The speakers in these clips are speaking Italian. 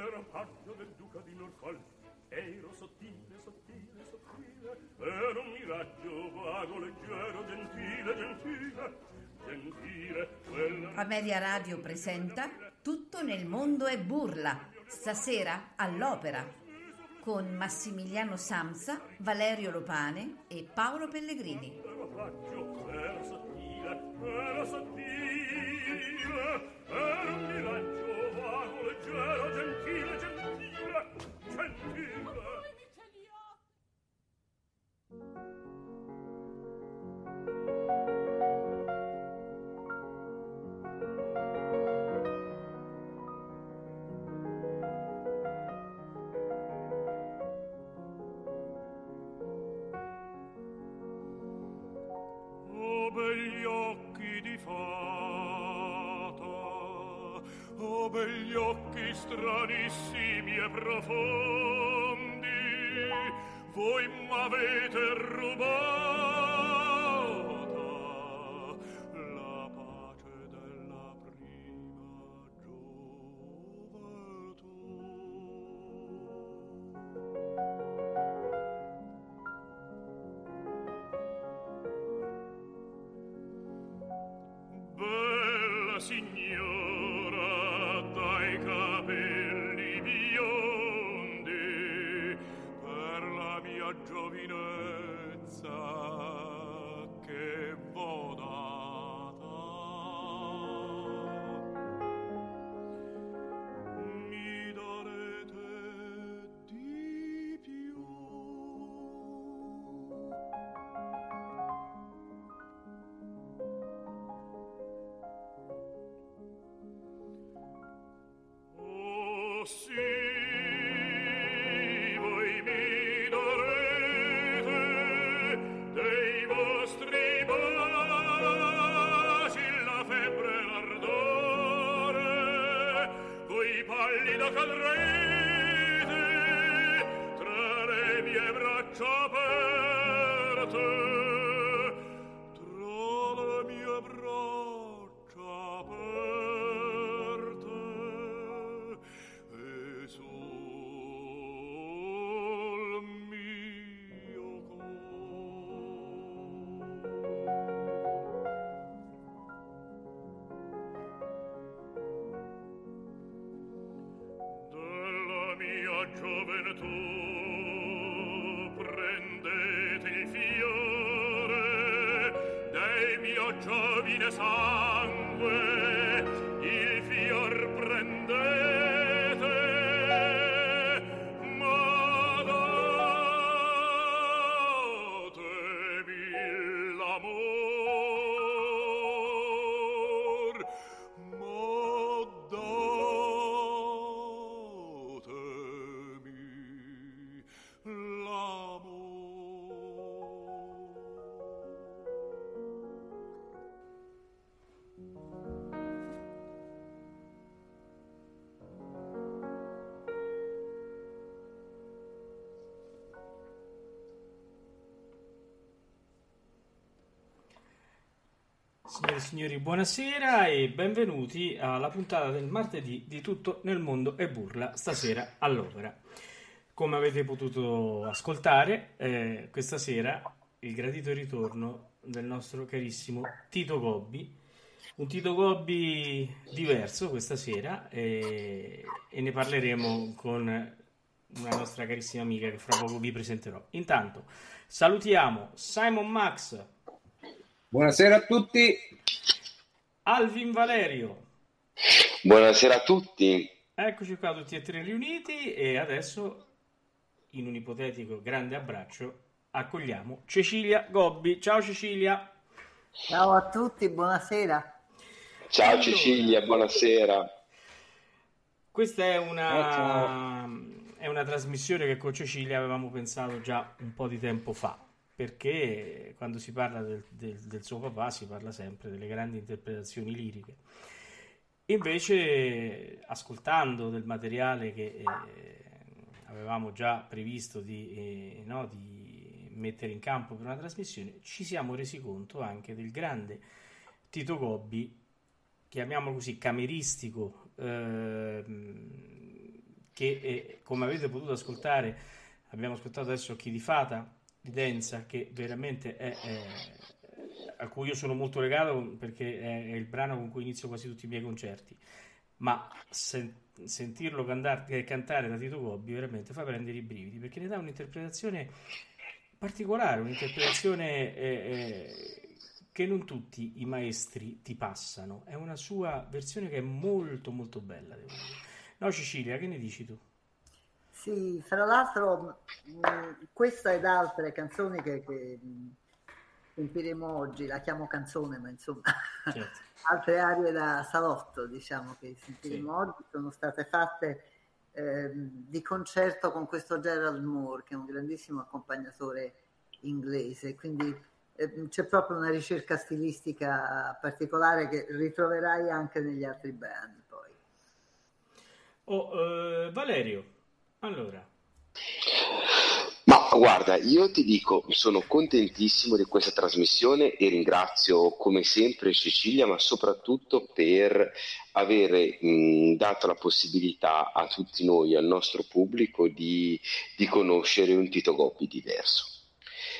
era paggio del duca di Norfolk. Ero sottile, sottile, sottile. Ero un miraggio vago, leggero, gentile, gentile. Gentile quella... Amelia Radio presenta Tutto nel mondo è burla stasera all'opera con Massimiliano Samsa, Valerio Lopane e Paolo Pellegrini. Era sottile, era sottile A sangue signori, buonasera e benvenuti alla puntata del martedì di Tutto nel mondo e burla, stasera all'opera. Come avete potuto ascoltare, eh, questa sera il gradito ritorno del nostro carissimo Tito Gobbi, un Tito Gobbi diverso questa sera eh, e ne parleremo con una nostra carissima amica che fra poco vi presenterò. Intanto salutiamo Simon Max, Buonasera a tutti. Alvin Valerio. Buonasera a tutti. Eccoci qua tutti e tre riuniti e adesso in un ipotetico grande abbraccio accogliamo Cecilia Gobbi. Ciao Cecilia. Ciao a tutti, buonasera. Ciao Allora. Cecilia, buonasera. Questa è Eh, una, ciao. è una trasmissione che con Cecilia avevamo pensato già un po' di tempo fa, perché quando si parla del, del- del suo papà si parla sempre delle grandi interpretazioni liriche. Invece, ascoltando del materiale che eh, avevamo già previsto di, eh, no, di mettere in campo per una trasmissione, ci siamo resi conto anche del grande Tito Gobbi, chiamiamolo così, cameristico, ehm, che eh, come avete potuto ascoltare, abbiamo ascoltato adesso Chi di Fata di Denza, che veramente è, è a cui io sono molto legato perché è, il brano con cui inizio quasi tutti i miei concerti, ma sen- sentirlo cantare, cantare da Tito Gobbi veramente fa prendere i brividi perché ne dà un'interpretazione particolare, un'interpretazione eh, eh, che non tutti i maestri ti passano, è una sua versione che è molto molto bella. No Cecilia, che ne dici tu? Sì, fra l'altro mh, questa ed altre canzoni che, che sentiremo oggi, la chiamo canzone, ma insomma, certo. altre arie da salotto, diciamo, che sentiremo sì. oggi, sono state fatte eh, di concerto con questo Gerald Moore, che è un grandissimo accompagnatore inglese, quindi eh, c'è proprio una ricerca stilistica particolare che ritroverai anche negli altri brani poi. Oh, eh, Valerio, allora, ma guarda, io ti dico, sono contentissimo di questa trasmissione e ringrazio come sempre Cecilia, ma soprattutto per avere mh, dato la possibilità a tutti noi, al nostro pubblico, di, di conoscere un Tito Gobbi diverso.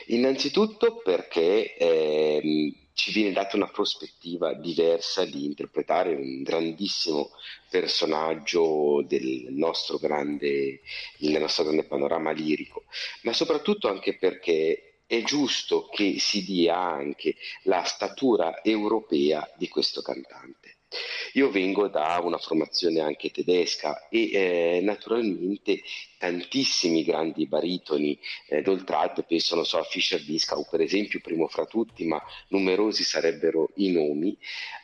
Innanzitutto perché eh, ci viene data una prospettiva diversa di interpretare un grandissimo personaggio del nostro grande, del nostro grande panorama lirico, ma soprattutto anche perché è giusto che si dia anche la statura europea di questo cantante. Io vengo da una formazione anche tedesca e eh, naturalmente tantissimi grandi baritoni eh, d'Oltralpe, penso non so, a Fischer Biscau per esempio, primo fra tutti, ma numerosi sarebbero i nomi,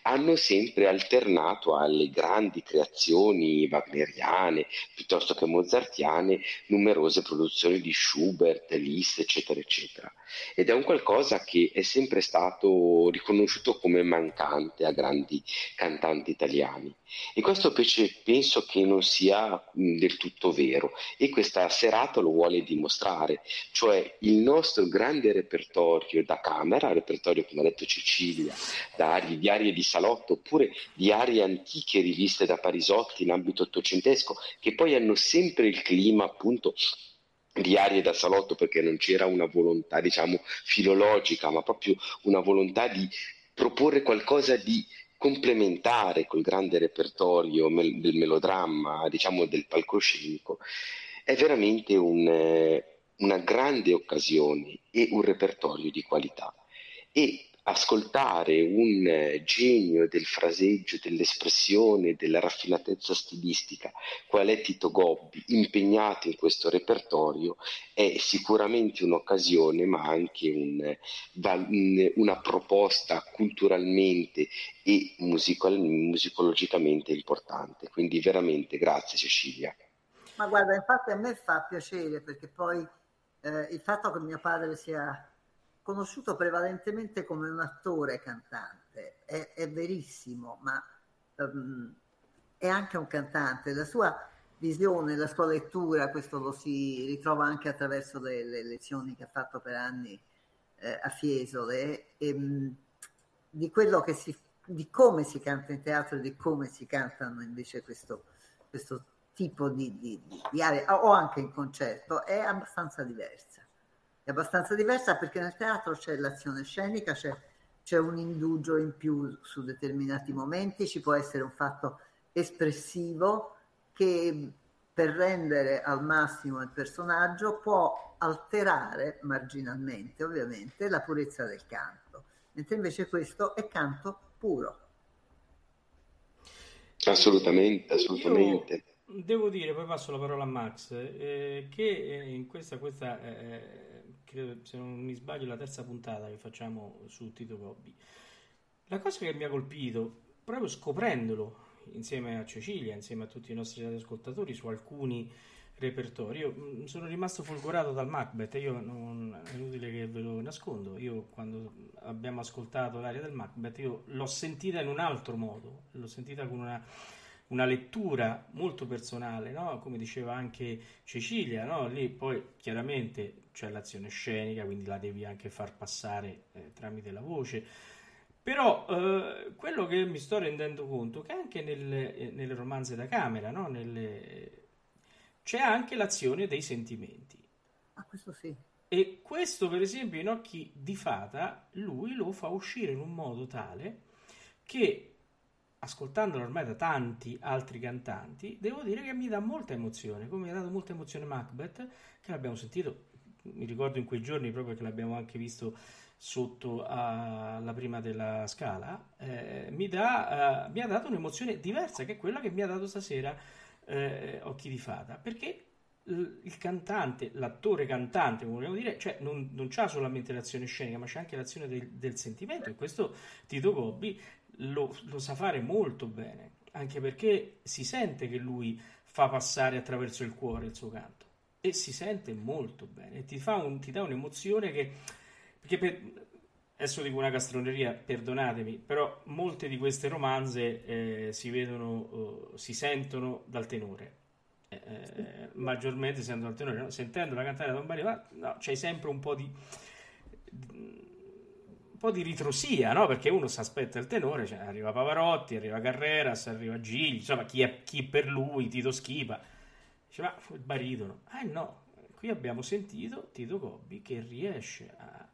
hanno sempre alternato alle grandi creazioni wagneriane piuttosto che mozartiane numerose produzioni di Schubert, Liszt, eccetera, eccetera. Ed è un qualcosa che è sempre stato riconosciuto come mancante a grandi cantanti italiani. E questo invece penso che non sia del tutto vero e questa serata lo vuole dimostrare, cioè il nostro grande repertorio da camera, repertorio come ha detto Cecilia, da arie, di salotto oppure di arie antiche riviste da Parisotti in ambito ottocentesco, che poi hanno sempre il clima appunto di arie da salotto perché non c'era una volontà diciamo filologica ma proprio una volontà di proporre qualcosa di complementare col grande repertorio del melodramma, diciamo del palcoscenico, è veramente un, eh, una grande occasione e un repertorio di qualità. E ascoltare un eh, genio del fraseggio, dell'espressione, della raffinatezza stilistica, qual è Tito Gobbi, impegnato in questo repertorio, è sicuramente un'occasione, ma anche un, una proposta culturalmente e musical, musicologicamente importante. Quindi veramente grazie Cecilia. Ma guarda, infatti a me fa piacere perché poi eh, il fatto che mio padre sia conosciuto prevalentemente come un attore cantante, è, è verissimo, ma um, è anche un cantante. La sua visione, la sua lettura, questo lo si ritrova anche attraverso le, le lezioni che ha fatto per anni eh, a Fiesole, e, um, di si di come si canta in teatro e di come si cantano invece questo, questo tipo di, di, di area, o anche in concerto, è abbastanza diversa. È abbastanza diversa perché nel teatro c'è l'azione scenica, c'è, c'è un indugio in più su determinati momenti, ci può essere un fatto espressivo che per rendere al massimo il personaggio può alterare marginalmente, ovviamente, la purezza del canto, mentre invece questo è canto puro. Assolutamente, assolutamente. Devo dire, poi passo la parola a Max, eh, che eh, in questa, questa eh, credo, se non mi sbaglio, la terza puntata che facciamo su Tito Gobbi. La cosa che mi ha colpito, proprio scoprendolo insieme a Cecilia, insieme a tutti i nostri ascoltatori, su alcuni repertori, io mm, sono rimasto folgorato dal Macbeth, io non, è inutile che ve lo nascondo, io quando abbiamo ascoltato l'aria del Macbeth, io l'ho sentita in un altro modo, l'ho sentita con una una lettura molto personale, no? come diceva anche Cecilia, no? lì poi chiaramente c'è l'azione scenica, quindi la devi anche far passare eh, tramite la voce. Però eh, quello che mi sto rendendo conto è che anche nelle, eh, nelle romanze da camera, no? nelle, c'è anche l'azione dei sentimenti. Ah, questo sì. E questo, per esempio, in Occhi di Fata, lui lo fa uscire in un modo tale che, ascoltandolo ormai da tanti altri cantanti, devo dire che mi dà molta emozione, come mi ha dato molta emozione Macbeth, che l'abbiamo sentito, mi ricordo in quei giorni proprio che l'abbiamo anche visto sotto alla prima della scala, eh, mi, dà, uh, mi, ha dato un'emozione diversa che quella che mi ha dato stasera eh, Occhi di Fata, perché il cantante, l'attore cantante, come vogliamo dire, cioè non, non c'ha solamente l'azione scenica, ma c'è anche l'azione del, del sentimento. E questo Tito Gobbi lo, lo, sa fare molto bene, anche perché si sente che lui fa passare attraverso il cuore il suo canto e si sente molto bene ti, un, ti dà un'emozione che. Perché per, adesso dico una castroneria, perdonatemi, però molte di queste romanze eh, si vedono, uh, si sentono dal tenore eh, maggiormente sento il tenore, no? sentendola cantare da un barino, no, c'è sempre un po' di, un po' di ritrosia, no? perché uno si aspetta il tenore, cioè, arriva Pavarotti, arriva Carreras, arriva Gigli, insomma chi, è, chi per lui, Tito Schipa, dice ma il baritono, eh no, qui abbiamo sentito Tito Gobbi che riesce a,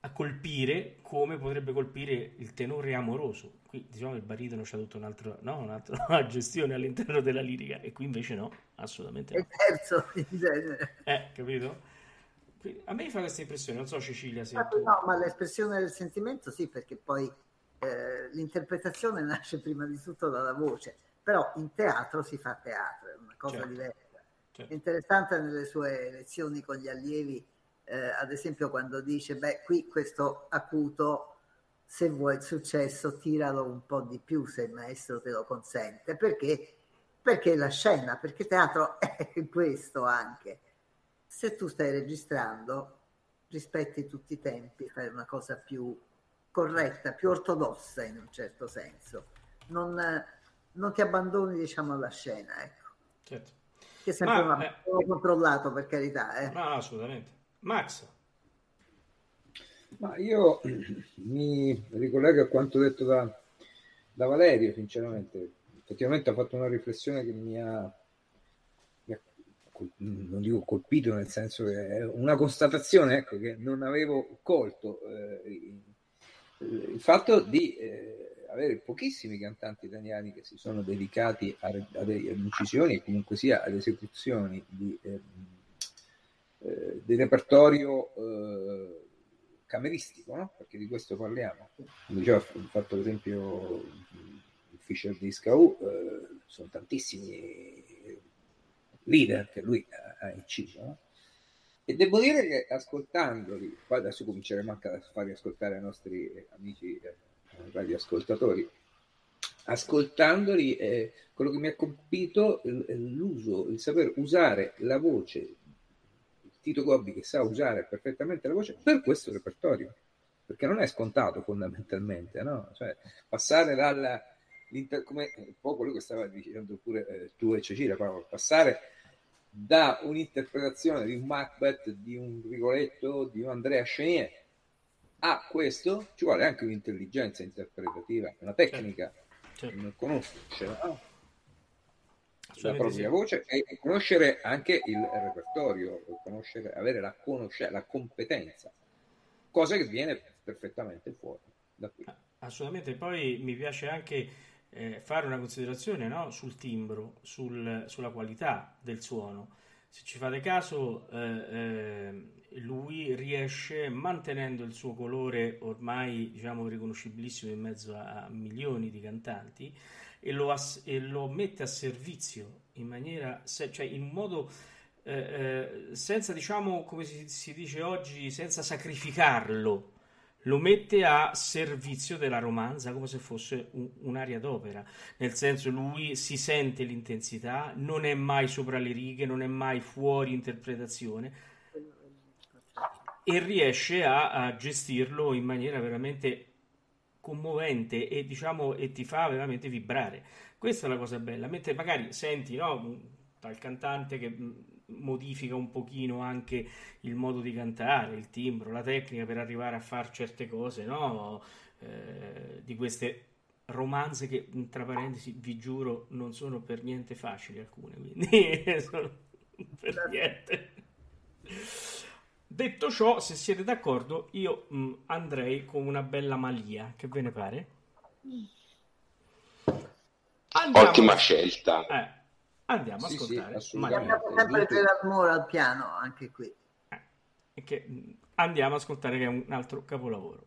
a colpire come potrebbe colpire il tenore amoroso. Qui diciamo che il baritono c'ha tutta un'altra, no? un'altra gestione all'interno della lirica e qui invece no, assolutamente no. È terzo in genere. Eh, capito? A me fa questa impressione, non so Cecilia se... Ah, tu... No, ma l'espressione del sentimento sì, perché poi eh, l'interpretazione nasce prima di tutto dalla voce, però in teatro si fa teatro, è una cosa certo. diversa. Certo. È interessante nelle sue lezioni con gli allievi eh, ad esempio quando dice, beh, qui questo acuto, se vuoi il successo, tiralo un po' di più se il maestro te lo consente, perché, perché la scena, perché teatro è questo anche. Se tu stai registrando, rispetti tutti i tempi, fai una cosa più corretta, più ortodossa in un certo senso. Non, non ti abbandoni, diciamo, alla scena, ecco. Certo. Che è sempre Ma, un eh, controllato, per carità. Eh. No, no, assolutamente. Max. Ma io mi ricollego a quanto detto da, da Valerio, sinceramente. Effettivamente ha fatto una riflessione che mi ha, non dico colpito, nel senso che è una constatazione ecco, che non avevo colto. Eh, il fatto di eh, avere pochissimi cantanti italiani che si sono dedicati a, a, ad incisioni e comunque sia ad esecuzioni di eh, eh, del repertorio eh, cameristico, no? perché di questo parliamo. Come diceva, fatto ad esempio il Fischer di Scau, eh, sono tantissimi leader che lui ha, inciso. E devo dire che ascoltandoli, poi adesso cominceremo anche a farli ascoltare ai nostri amici eh, radioascoltatori, ascoltandoli, eh, quello che mi ha colpito è l'uso, il saper usare la voce Tito Gobbi che sa usare perfettamente la voce per questo repertorio, perché non è scontato fondamentalmente, no? Cioè, passare dalla come un po' quello che stava dicendo pure eh, tu e Cecilia, passare da un'interpretazione di un Macbeth, di un Rigoletto, di un Andrea Chenier a questo ci vuole anche un'intelligenza interpretativa, una tecnica certo. che non conosce. No? la propria sì. voce e conoscere anche il repertorio, conoscere, avere la conoscenza, la competenza, cosa che viene perfettamente fuori da qui. Assolutamente, poi mi piace anche eh, fare una considerazione no? sul timbro, sul, sulla qualità del suono. Se ci fate caso, eh, eh, lui riesce, mantenendo il suo colore ormai diciamo riconoscibilissimo in mezzo a milioni di cantanti, e lo, ass- e lo mette a servizio in maniera, se- cioè in modo eh, eh, senza, diciamo, come si, si, dice oggi, senza sacrificarlo, lo mette a servizio della romanza come se fosse un, un'aria d'opera. Nel senso, lui si sente l'intensità, non è mai sopra le righe, non è mai fuori interpretazione e riesce a, a gestirlo in maniera veramente commovente e, diciamo, e ti fa veramente vibrare. Questa è la cosa bella, mentre magari senti no, dal cantante che mm, modifica un pochino anche il modo di cantare, il timbro, la tecnica per arrivare a fare certe cose, no? Eh, di queste romanze che, tra parentesi, vi giuro, non sono per niente facili alcune, quindi sono... per niente. Detto ciò, se siete d'accordo, io mh, andrei con una bella malia. Che ve ne pare? Andiamo Ottima scelta. Eh, andiamo a sì, ascoltare. Sì, abbiamo sempre Gerard Moore al piano, anche qui. Eh, che, andiamo a ascoltare che è un altro capolavoro.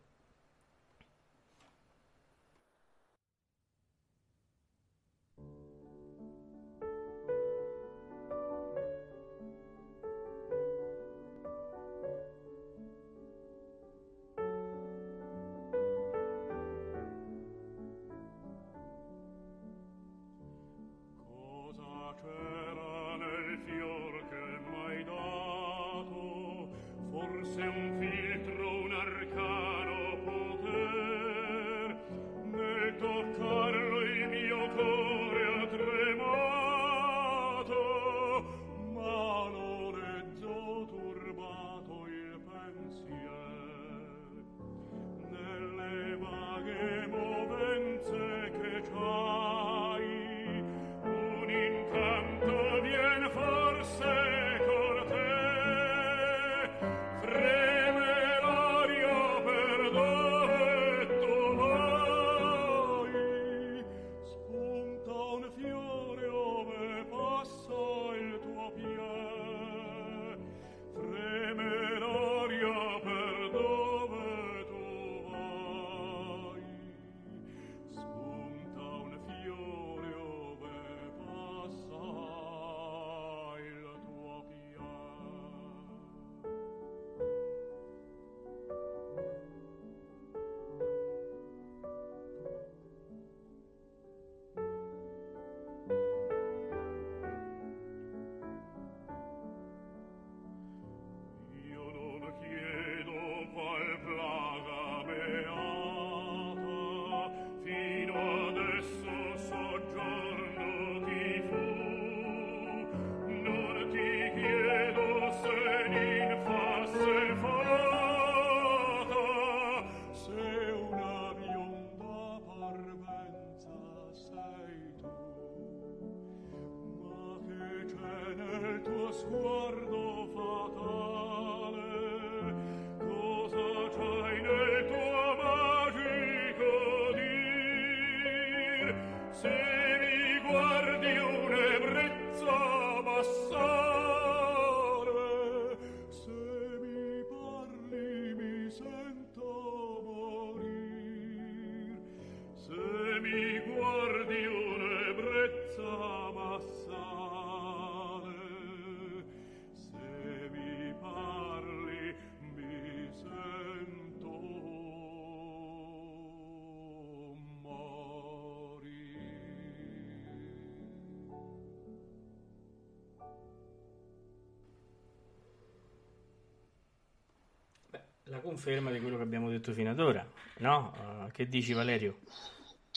La conferma di quello che abbiamo detto fino ad ora, no? Uh, che dici Valerio?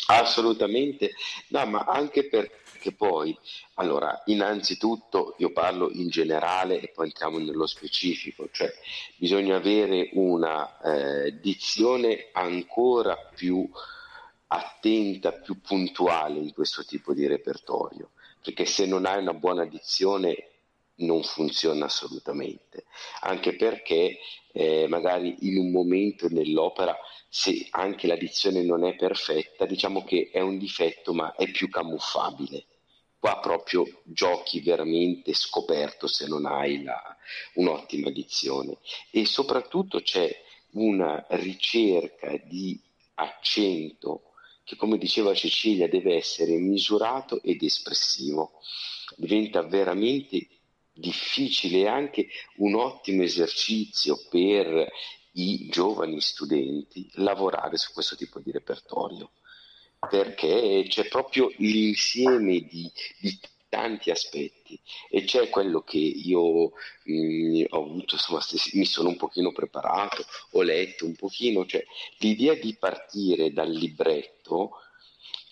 Assolutamente, no, ma anche perché poi, allora, innanzitutto io parlo in generale e poi entriamo nello specifico, cioè bisogna avere una eh, dizione ancora più attenta, più puntuale in questo tipo di repertorio, perché se non hai una buona dizione non funziona assolutamente, anche perché eh, magari in un momento nell'opera, se anche la dizione non è perfetta, diciamo che è un difetto, ma è più camuffabile. Qua proprio giochi veramente scoperto se non hai la, un'ottima dizione. E soprattutto c'è una ricerca di accento che, come diceva Cecilia, deve essere misurato ed espressivo. Diventa veramente difficile e anche un ottimo esercizio per i giovani studenti lavorare su questo tipo di repertorio. Perché c'è proprio l'insieme di, di tanti aspetti e c'è quello che io mh, mm, ho avuto, insomma, mi sono un pochino preparato, ho letto un pochino, cioè l'idea di partire dal libretto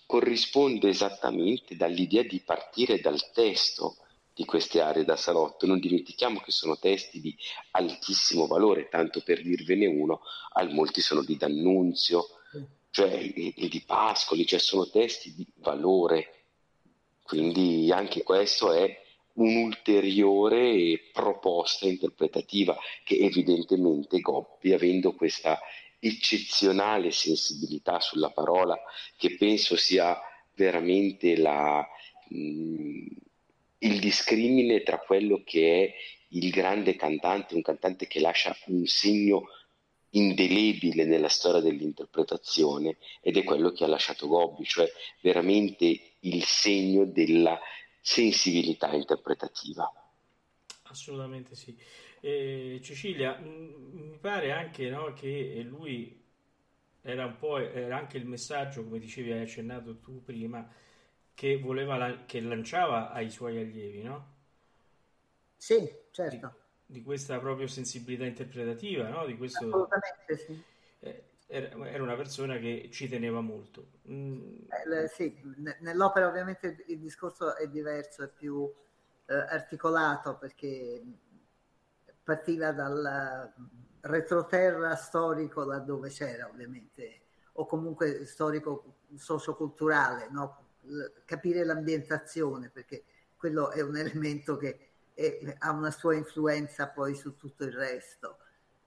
corrisponde esattamente dall'idea di partire dal testo di queste aree da salotto. Non dimentichiamo che sono testi di altissimo valore, tanto per dirvene uno, al molti sono di D'Annunzio, cioè e, e di Pascoli, cioè sono testi di valore. Quindi anche questo è un'ulteriore proposta interpretativa che evidentemente Gobbi, avendo questa eccezionale sensibilità sulla parola, che penso sia veramente la, mh, il discrimine tra quello che è il grande cantante, un cantante che lascia un segno indelebile nella storia dell'interpretazione ed è quello che ha lasciato Gobbi, cioè veramente il segno della sensibilità interpretativa. Assolutamente sì. Eh, Cecilia, mi pare anche no, che lui era un po' era anche il messaggio, come dicevi, hai accennato tu prima, che, voleva, che lanciava ai suoi allievi, no? Sì, certo. Di, di questa proprio sensibilità interpretativa, no? Di questo... Assolutamente sì. Eh, era una persona che ci teneva molto. Mm. Eh, sì, nell'opera ovviamente il discorso è diverso, è più eh, articolato perché partiva dal retroterra storico laddove c'era ovviamente, o comunque storico socioculturale, no? Capire l'ambientazione perché quello è un elemento che è, ha una sua influenza poi su tutto il resto.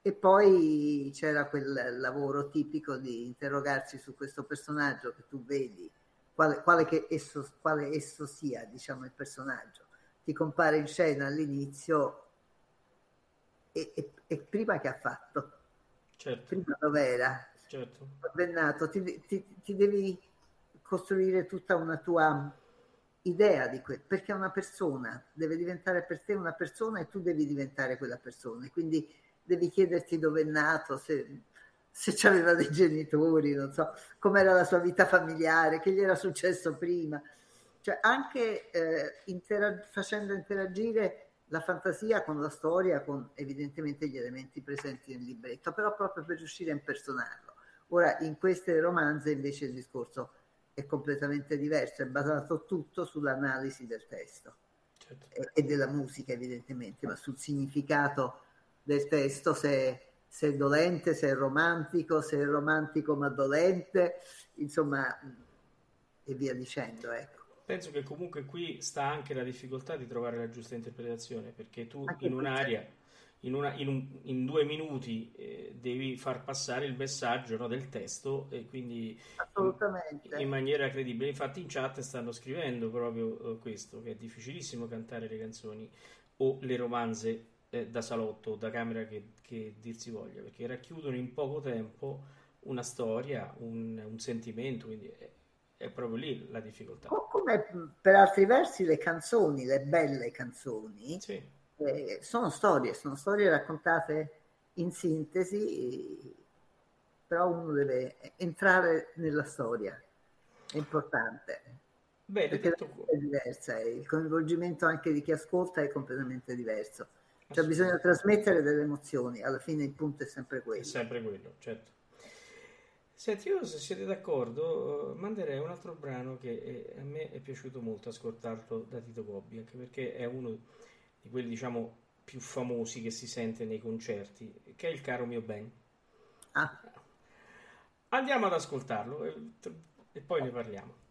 E poi c'era quel lavoro tipico di interrogarsi su questo personaggio che tu vedi, quale, quale, esso, quale esso sia, diciamo, il personaggio. Ti compare in scena all'inizio e, e, e prima che ha fatto? Certo. Prima dov'era? Certo. Bennato, ti, ti, ti devi costruire tutta una tua idea di questo, perché una persona deve diventare per te una persona e tu devi diventare quella persona. Quindi devi chiederti dove è nato, se, se aveva dei genitori, non so, com'era la sua vita familiare, che gli era successo prima. Cioè anche eh, interag- facendo interagire la fantasia con la storia, con evidentemente gli elementi presenti nel libretto, però proprio per riuscire a impersonarlo. Ora, in queste romanze invece il discorso è completamente diverso, è basato tutto sull'analisi del testo certo. e, e, della musica evidentemente, ma sul significato del testo, se, se, è dolente, se è romantico, se è romantico ma dolente, insomma, e via dicendo. Ecco. Penso che comunque qui sta anche la difficoltà di trovare la giusta interpretazione, perché tu anche in un'area, in, una, in, un, in, due minuti eh, devi far passare il messaggio no, del testo e quindi in, in, maniera credibile. Infatti in chat stanno scrivendo proprio uh, questo, che è difficilissimo cantare le canzoni o le romanze eh, da salotto o da camera che, che, dir si voglia, perché racchiudono in poco tempo una storia, un, un sentimento, quindi è, è proprio lì la difficoltà. Come per altri versi le canzoni, le belle canzoni, sì. Eh, sono storie, sono storie raccontate in sintesi, però uno deve entrare nella storia, è importante. Bene, perché detto... è diversa, il coinvolgimento anche di chi ascolta è completamente diverso. Cioè bisogna trasmettere delle emozioni, alla fine il punto è sempre quello. È sempre quello, certo. Senti, io se siete d'accordo eh, manderei un altro brano che eh, a me è piaciuto molto ascoltarlo da Tito Gobbi, anche perché è uno di quelli diciamo più famosi che si sente nei concerti, che è il caro mio Ben. Ah. Andiamo ad ascoltarlo e, e poi ne parliamo.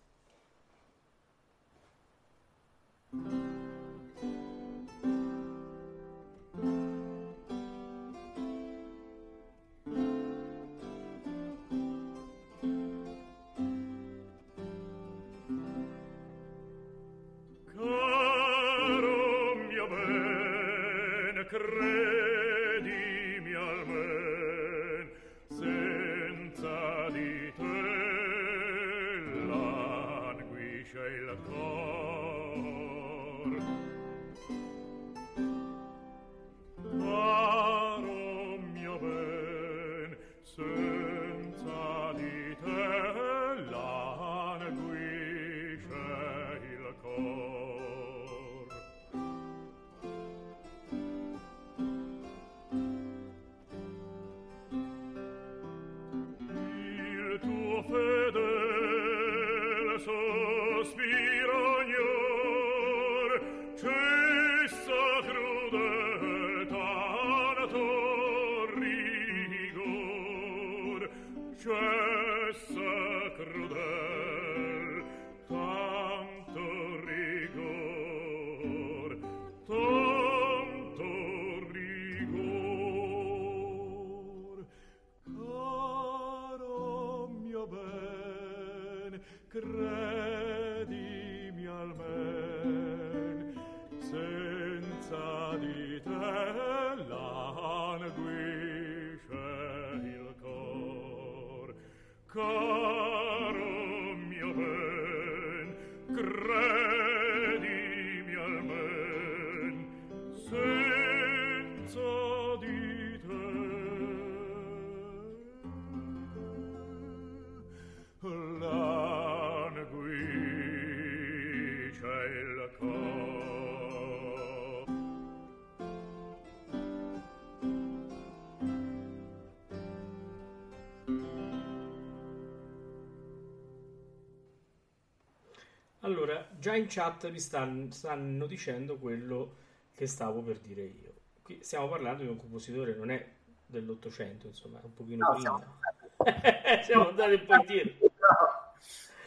Già in chat mi stanno, stanno dicendo quello che stavo per dire io. Qui stiamo parlando di un compositore, non è dell'Ottocento, insomma, è un pochino no, prima. Siamo, siamo andati un po' indietro. No.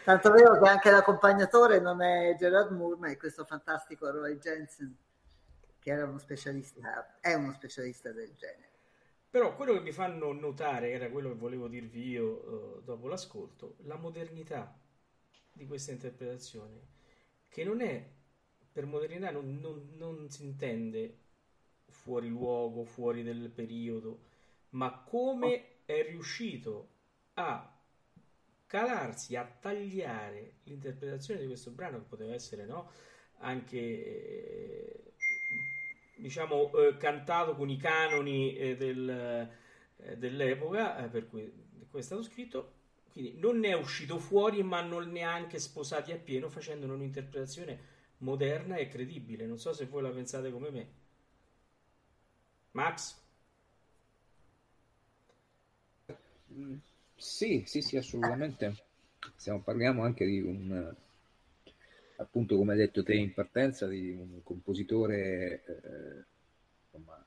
Tanto vero che anche l'accompagnatore non è Gerard Moore, ma è questo fantastico Roy Jensen, che era uno specialista, è uno specialista del genere. Però quello che mi fanno notare, era quello che volevo dirvi io uh, dopo l'ascolto, la modernità di questa interpretazione, che non è, per modernità non, non, non si intende fuori luogo, fuori del periodo, ma come è riuscito a calarsi, a tagliare l'interpretazione di questo brano, che poteva essere no? anche eh, diciamo eh, cantato con i canoni eh, del, eh, dell'epoca eh, per cui, cui, è stato scritto. Quindi non ne è uscito fuori, ma non neanche sposati appieno, facendo un'interpretazione moderna e credibile. Non so se voi la pensate come me. Max? Sì, sì, sì, assolutamente. Stiamo, parliamo anche di un, appunto, come hai detto te in partenza, di un compositore eh, insomma,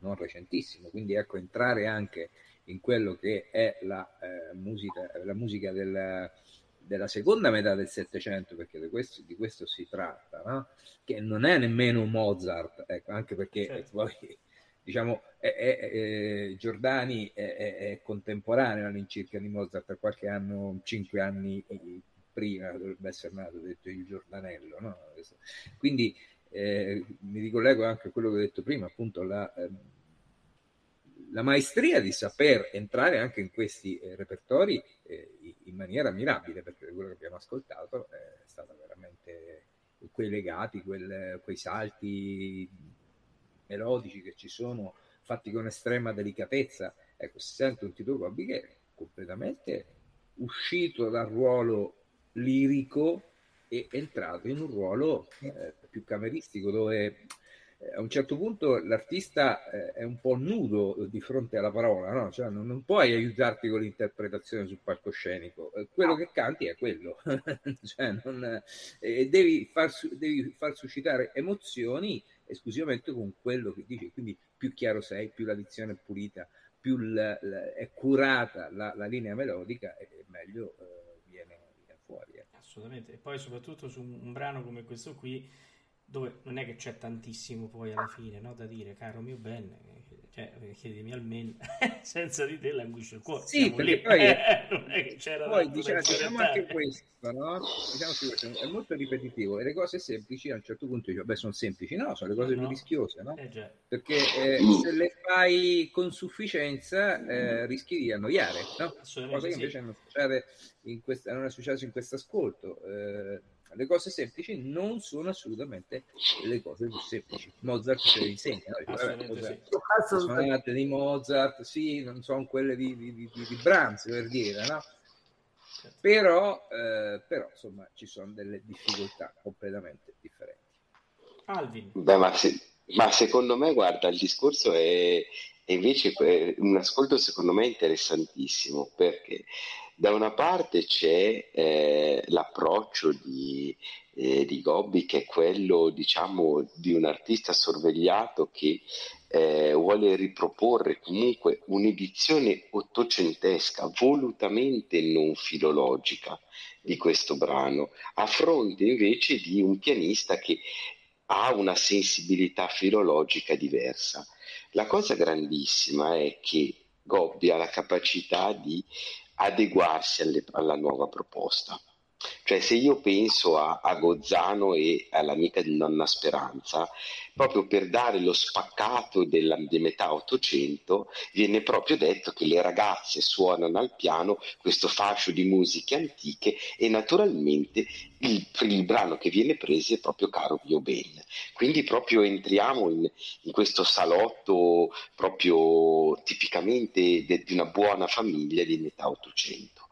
non recentissimo, quindi ecco, entrare anche in quello che è la, eh, musica, la musica del, della seconda metà del Settecento, perché di questo, di questo si tratta, no? che non è nemmeno Mozart, ecco, anche perché certo. poi diciamo, è, è, è, Giordani è, contemporaneo all'incirca di Mozart per qualche anno, cinque anni prima dovrebbe essere nato, detto il Giordanello. No? Quindi eh, mi ricollego anche a quello che ho detto prima, appunto la, eh, la maestria di saper entrare anche in questi eh, repertori eh, in maniera mirabile, perché quello che abbiamo ascoltato è stata veramente quei legati, quel, quei salti melodici che ci sono, fatti con estrema delicatezza. Ecco, si sente un Tito Gobbi che è completamente uscito dal ruolo lirico e entrato in un ruolo eh, più cameristico dove eh, a un certo punto l'artista eh, è un po' nudo di fronte alla parola, no? cioè, non, non, puoi aiutarti con l'interpretazione sul palcoscenico, eh, quello che canti è quello, cioè, non, eh, devi, far, devi far suscitare emozioni esclusivamente con quello che dici, quindi più chiaro sei, più la dizione è pulita, più la, la, è curata la, la, linea melodica e meglio eh, viene, viene, fuori. Eh. Assolutamente, e poi soprattutto su un, un, brano come questo qui, dove non è che c'è tantissimo poi alla fine no, da dire, caro mio Ben, cioè, chiedimi almeno, senza di te languisce il cuore. Sì, perché poi, non è che c'era poi diciamo, diciamo anche questo, no? Diciamo è molto ripetitivo e le cose semplici a un certo punto dici, beh, sono semplici, no, sono le cose no. più rischiose, no? Eh, perché eh, se le fai con sufficienza eh, rischi di annoiare, no? Cosa che invece sì. non, succede in questa, non è successo in questo ascolto. Le cose semplici non sono assolutamente le cose più semplici. Mozart ce le insegna, no? Vabbè, sì. sonate di Mozart, sì, non sono quelle di, di, di, di Brahms per dire, no? Però, eh, però, insomma, ci sono delle difficoltà completamente differenti. Alvin. Beh, ma, se, ma secondo me, guarda, il discorso è, è invece un ascolto secondo me interessantissimo perché da una parte c'è eh, l'approccio di, eh, di, Gobbi che è quello diciamo di un artista sorvegliato che eh, vuole riproporre comunque un'edizione ottocentesca volutamente non filologica di questo brano a fronte invece di un pianista che ha una sensibilità filologica diversa. La cosa grandissima è che Gobbi ha la capacità di adeguarsi alle, alla nuova proposta. Cioè se io penso a, a Gozzano e all'amica di Nonna Speranza, proprio per dare lo spaccato della, di metà Ottocento, viene proprio detto che le ragazze suonano al piano questo fascio di musiche antiche e naturalmente il, il brano che viene preso è proprio Caro mio Ben. Quindi proprio entriamo in, in questo salotto proprio tipicamente di una buona famiglia di metà Ottocento.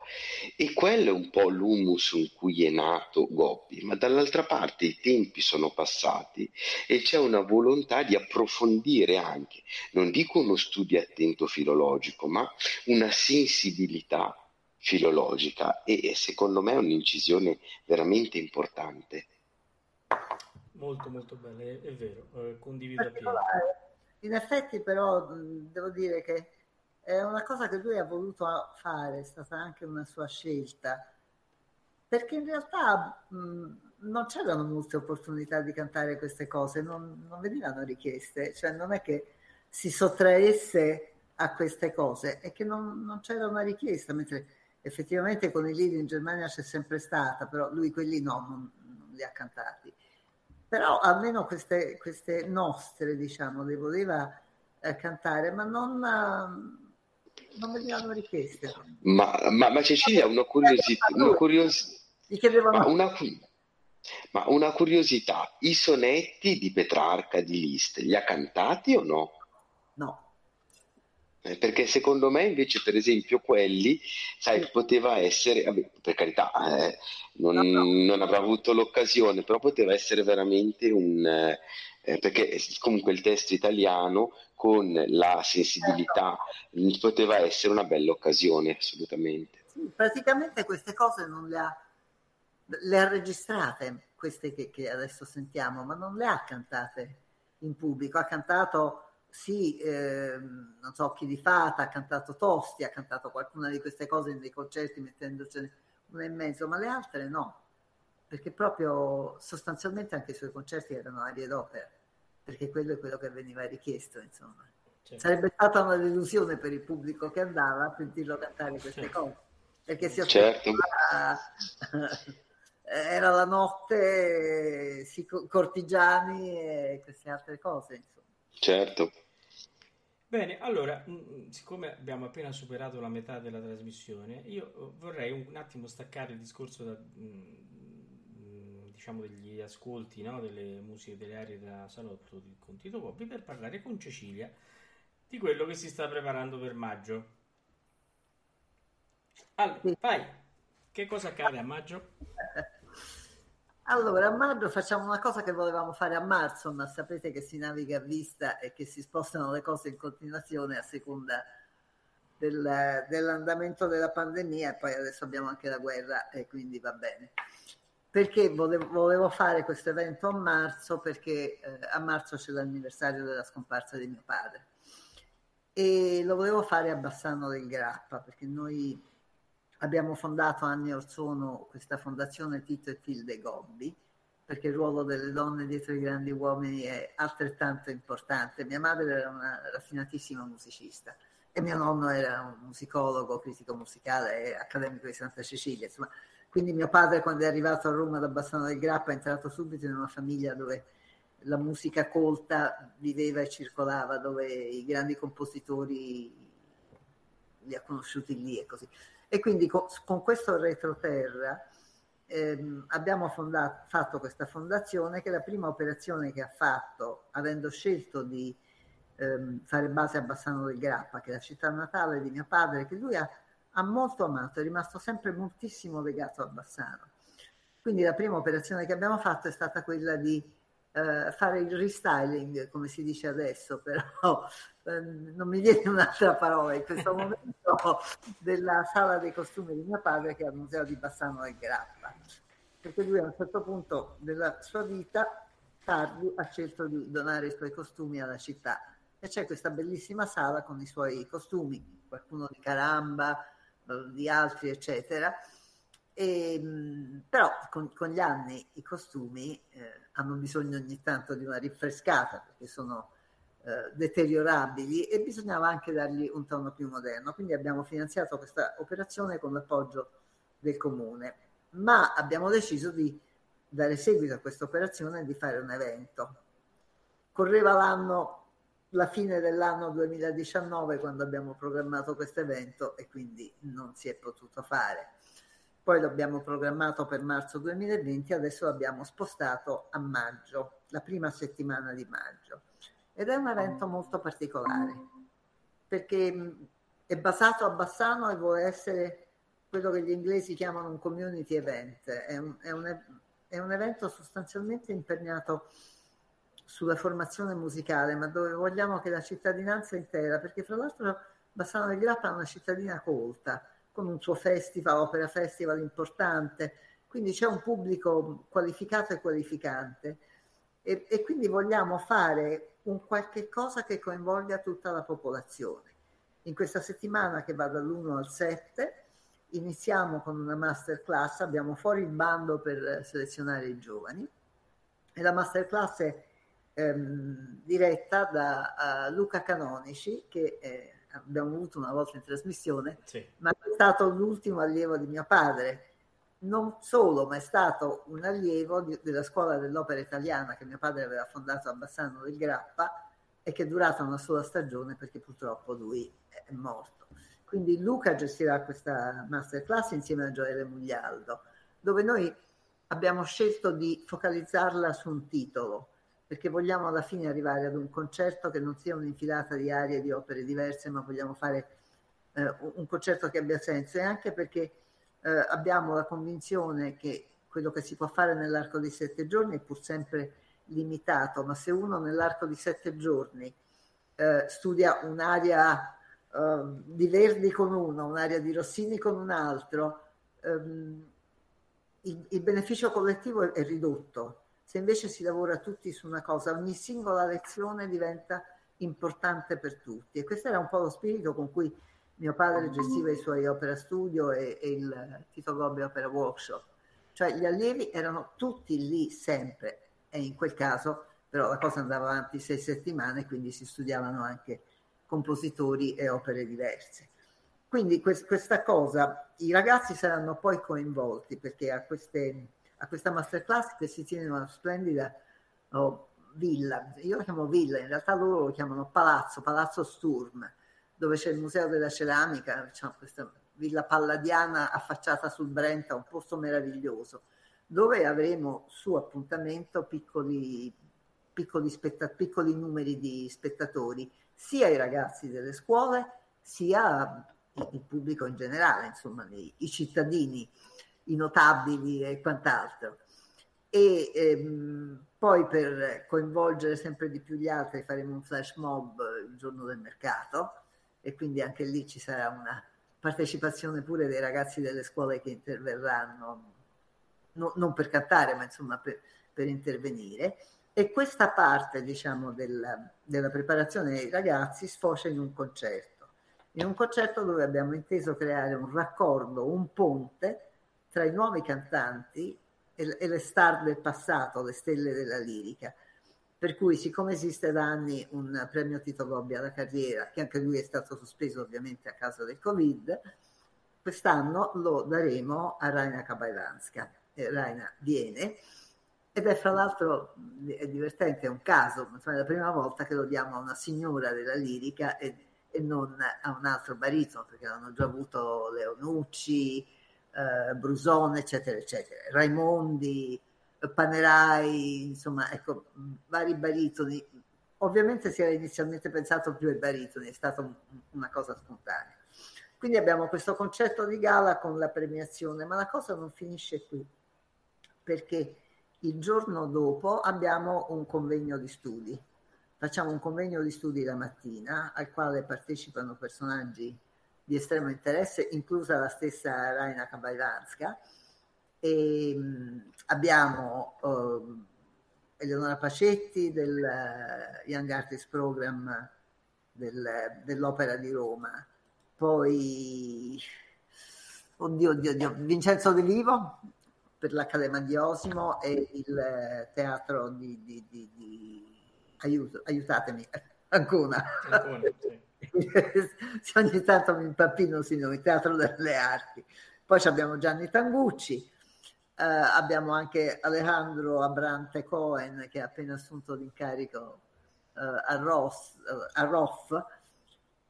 E quello è un po' l'humus in cui è nato Gobbi, ma dall'altra parte i tempi sono passati e c'è una volontà di approfondire anche, non dico uno studio attento filologico, ma una sensibilità filologica e secondo me è un'incisione veramente importante. molto molto bella, è, è vero, eh, condivido appieno. In effetti però devo dire che è una cosa che lui ha voluto fare, è stata anche una sua scelta, perché in realtà mh, non c'erano molte opportunità di cantare queste cose, non, non venivano richieste, cioè non è che si sottraesse a queste cose, è che non, non c'era una richiesta, mentre effettivamente con i libri in Germania c'è sempre stata, però lui quelli no, non, non li ha cantati. Però almeno queste, queste nostre, diciamo, le voleva eh, cantare, ma non, non le hanno richieste. Ma, ma, ma Cecilia, una curiosità, una curiosità, ma una, ma una curiosità, i sonetti di Petrarca, di Liszt, li ha cantati o no? No. Eh, perché secondo me invece per esempio quelli sai poteva essere vabbè, per carità eh, non, no, no. non, avrà avuto l'occasione però poteva essere veramente un eh, perché comunque il testo italiano con la sensibilità poteva essere una bella occasione assolutamente. Sì, praticamente queste cose non le ha le ha registrate queste che, che adesso sentiamo ma non le ha cantate in pubblico. Ha cantato sì, eh, non so, chi di Fata ha cantato Tosti, ha cantato qualcuna di queste cose nei concerti mettendocene una in mezzo, ma le altre no, perché proprio sostanzialmente anche i suoi concerti erano arie d'opera, perché quello è quello che veniva richiesto, insomma. Certo. Sarebbe stata una delusione per il pubblico che andava a sentirlo cantare queste certo. cose, perché si aspettava... Certo. era la notte, sì, cortigiani e queste altre cose, insomma. Certo. Bene, allora, mm, mm, siccome abbiamo appena superato la metà della trasmissione, io eh, vorrei un attimo staccare il discorso da, mm, diciamo degli ascolti, no? delle musiche, delle aree da salotto con Tito Coppi per parlare con Cecilia di quello che si sta preparando per maggio. Allora, vai, che cosa accade a maggio? Allora, a maggio facciamo una cosa che volevamo fare a marzo, ma sapete che si naviga a vista e che si spostano le cose in continuazione a seconda del, dell'andamento della pandemia e poi adesso abbiamo anche la guerra e quindi va bene. Perché volevo, volevo fare questo evento a marzo? Perché eh, a marzo c'è l'anniversario della scomparsa di mio padre e lo volevo fare a Bassano del Grappa perché noi abbiamo fondato anni or sono questa fondazione Tito e Tilde Gobbi, perché il ruolo delle donne dietro i grandi uomini è altrettanto importante. Mia madre era una raffinatissima musicista e mio nonno era un musicologo, critico musicale e accademico di Santa Cecilia. Insomma, quindi mio padre quando è arrivato a Roma da Bassano del Grappa è entrato subito in una famiglia dove la musica colta viveva e circolava, dove i grandi compositori li ha conosciuti lì e così. E quindi con, con questo retroterra ehm, abbiamo fondato, fatto questa fondazione che la prima operazione che ha fatto, avendo scelto di ehm, fare base a Bassano del Grappa, che è la città natale di mio padre, che lui ha, ha molto amato, è rimasto sempre moltissimo legato a Bassano. Quindi la prima operazione che abbiamo fatto è stata quella di eh, fare il restyling, come si dice adesso, però eh, non mi viene un'altra parola in questo momento, della sala dei costumi di mio padre che è al Museo di Bassano del Grappa. Perché lui a un certo punto della sua vita, tardi, ha scelto di donare i suoi costumi alla città. E c'è questa bellissima sala con i suoi costumi, qualcuno di caramba, di altri, eccetera e, ehm, però con, con, gli anni i costumi eh, hanno bisogno ogni tanto di una rinfrescata perché sono eh, deteriorabili e bisognava anche dargli un tono più moderno. Quindi abbiamo finanziato questa operazione con l'appoggio del comune, ma abbiamo deciso di dare seguito a questa operazione e di fare un evento. Correva l'anno, la fine dell'anno 2019 quando abbiamo programmato questo evento e quindi non si è potuto fare poi l'abbiamo programmato per marzo 2020, adesso l'abbiamo spostato a maggio, la prima settimana di maggio. Ed è un evento molto particolare, perché è basato a Bassano e vuole essere quello che gli inglesi chiamano un community event, è un, è un, è un evento sostanzialmente imperniato sulla formazione musicale, ma dove vogliamo che la cittadinanza intera, perché fra l'altro Bassano del Grappa è una cittadina colta, con un suo festival, opera festival importante, quindi c'è un pubblico qualificato e qualificante e, e quindi vogliamo fare un qualche cosa che coinvolga tutta la popolazione. In questa settimana che va dall'1 al 7 iniziamo con una masterclass, abbiamo fuori il bando per selezionare i giovani e la masterclass è ehm, diretta da uh, Luca Canonici che eh, abbiamo avuto una volta in trasmissione, sì. ma è stato l'ultimo allievo di mio padre. Non solo, ma è stato un allievo di, della scuola dell'opera italiana che mio padre aveva fondato a Bassano del Grappa e che è durata una sola stagione perché purtroppo lui è morto. Quindi Luca gestirà questa masterclass insieme a Gioele Muglialdo, dove noi abbiamo scelto di focalizzarla su un titolo, perché vogliamo alla fine arrivare ad un concerto che non sia un'infilata di arie di opere diverse, ma vogliamo fare eh, un concerto che abbia senso e anche perché eh, abbiamo la convinzione che quello che si può fare nell'arco di sette giorni è pur sempre limitato, ma se uno nell'arco di sette giorni eh, studia un'area uh, di Verdi con uno, un'area di Rossini con un altro, um, il, il, beneficio collettivo è ridotto. Se invece si lavora tutti su una cosa, ogni singola lezione diventa importante per tutti. E questo era un po' lo spirito con cui mio padre gestiva i suoi opera studio e, e il Tito Gobbi Opera Workshop. Cioè gli allievi erano tutti lì sempre e in quel caso però la cosa andava avanti sei settimane, quindi si studiavano anche compositori e opere diverse. Quindi quest- questa cosa, i ragazzi saranno poi coinvolti perché a, queste, a questa masterclass che si tiene in una splendida oh, villa, io la chiamo villa, in realtà loro lo chiamano palazzo, palazzo Sturm, dove c'è il museo della ceramica, diciamo, questa villa palladiana affacciata sul Brenta, un posto meraviglioso, dove avremo su appuntamento piccoli, piccoli, spetta- piccoli numeri di spettatori sia i ragazzi delle scuole sia il pubblico in generale, insomma i, i cittadini, i notabili e quant'altro. E ehm, poi per coinvolgere sempre di più gli altri faremo un flash mob il giorno del mercato e quindi anche lì ci sarà una partecipazione pure dei ragazzi delle scuole che interverranno, no, non per cantare ma insomma per, per intervenire e questa parte, diciamo, della, della preparazione dei ragazzi sfocia in un concerto. In un concerto dove abbiamo inteso creare un raccordo, un ponte tra i nuovi cantanti e, e le star del passato, le stelle della lirica. Per cui, siccome esiste da anni un premio Tito Gobbi alla carriera, che anche lui è stato sospeso ovviamente a causa del Covid, quest'anno lo daremo a Raina Kabailanska. Eh, Raina viene ed è fra l'altro è divertente, è un caso, è la prima volta che lo diamo a una signora della lirica e, e non a un altro baritono, perché hanno già avuto Leonucci, eh, Brusone, eccetera, eccetera, Raimondi, Panerai, insomma, ecco, vari baritoni. Ovviamente si era inizialmente pensato più ai baritoni, è stata una cosa spontanea. Quindi abbiamo questo concetto di gala con la premiazione, ma la cosa non finisce qui, perché il giorno dopo abbiamo un convegno di studi. Facciamo un convegno di studi la mattina al quale partecipano personaggi di estremo interesse, inclusa la stessa Raina Kabaivanska. E, abbiamo uh, Eleonora Pacetti del uh, Young Artist Program del, dell'Opera di Roma, poi oddio, oddio, oddio, Vincenzo De Vivo per l'Accademia di Osimo e il teatro di, di, di, di... Aiuto, aiutatemi, Ancona. Ancona sì. ogni tanto mi impappino sui nomi, Teatro delle Arti. Poi abbiamo Gianni Tangucci, eh, abbiamo anche Alejandro Abrante Cohen che ha appena assunto l'incarico eh, a, Ross, a ROF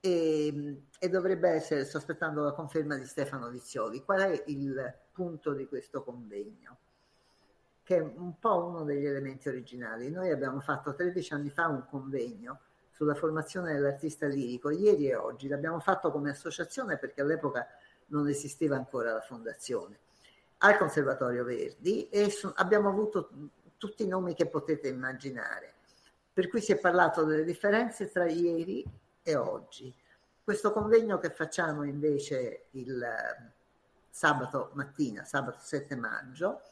e, e, dovrebbe essere, sto aspettando la conferma di Stefano Vizioli. Qual è il punto di questo convegno, che è un po' uno degli elementi originali. Noi abbiamo fatto 13 anni fa un convegno sulla formazione dell'artista lirico, ieri e oggi, l'abbiamo fatto come associazione perché all'epoca non esisteva ancora la fondazione, al Conservatorio Verdi e su, abbiamo avuto tutti i nomi che potete immaginare. Per cui si è parlato delle differenze tra ieri e oggi. Questo convegno che facciamo invece il sabato mattina, sabato 7 maggio,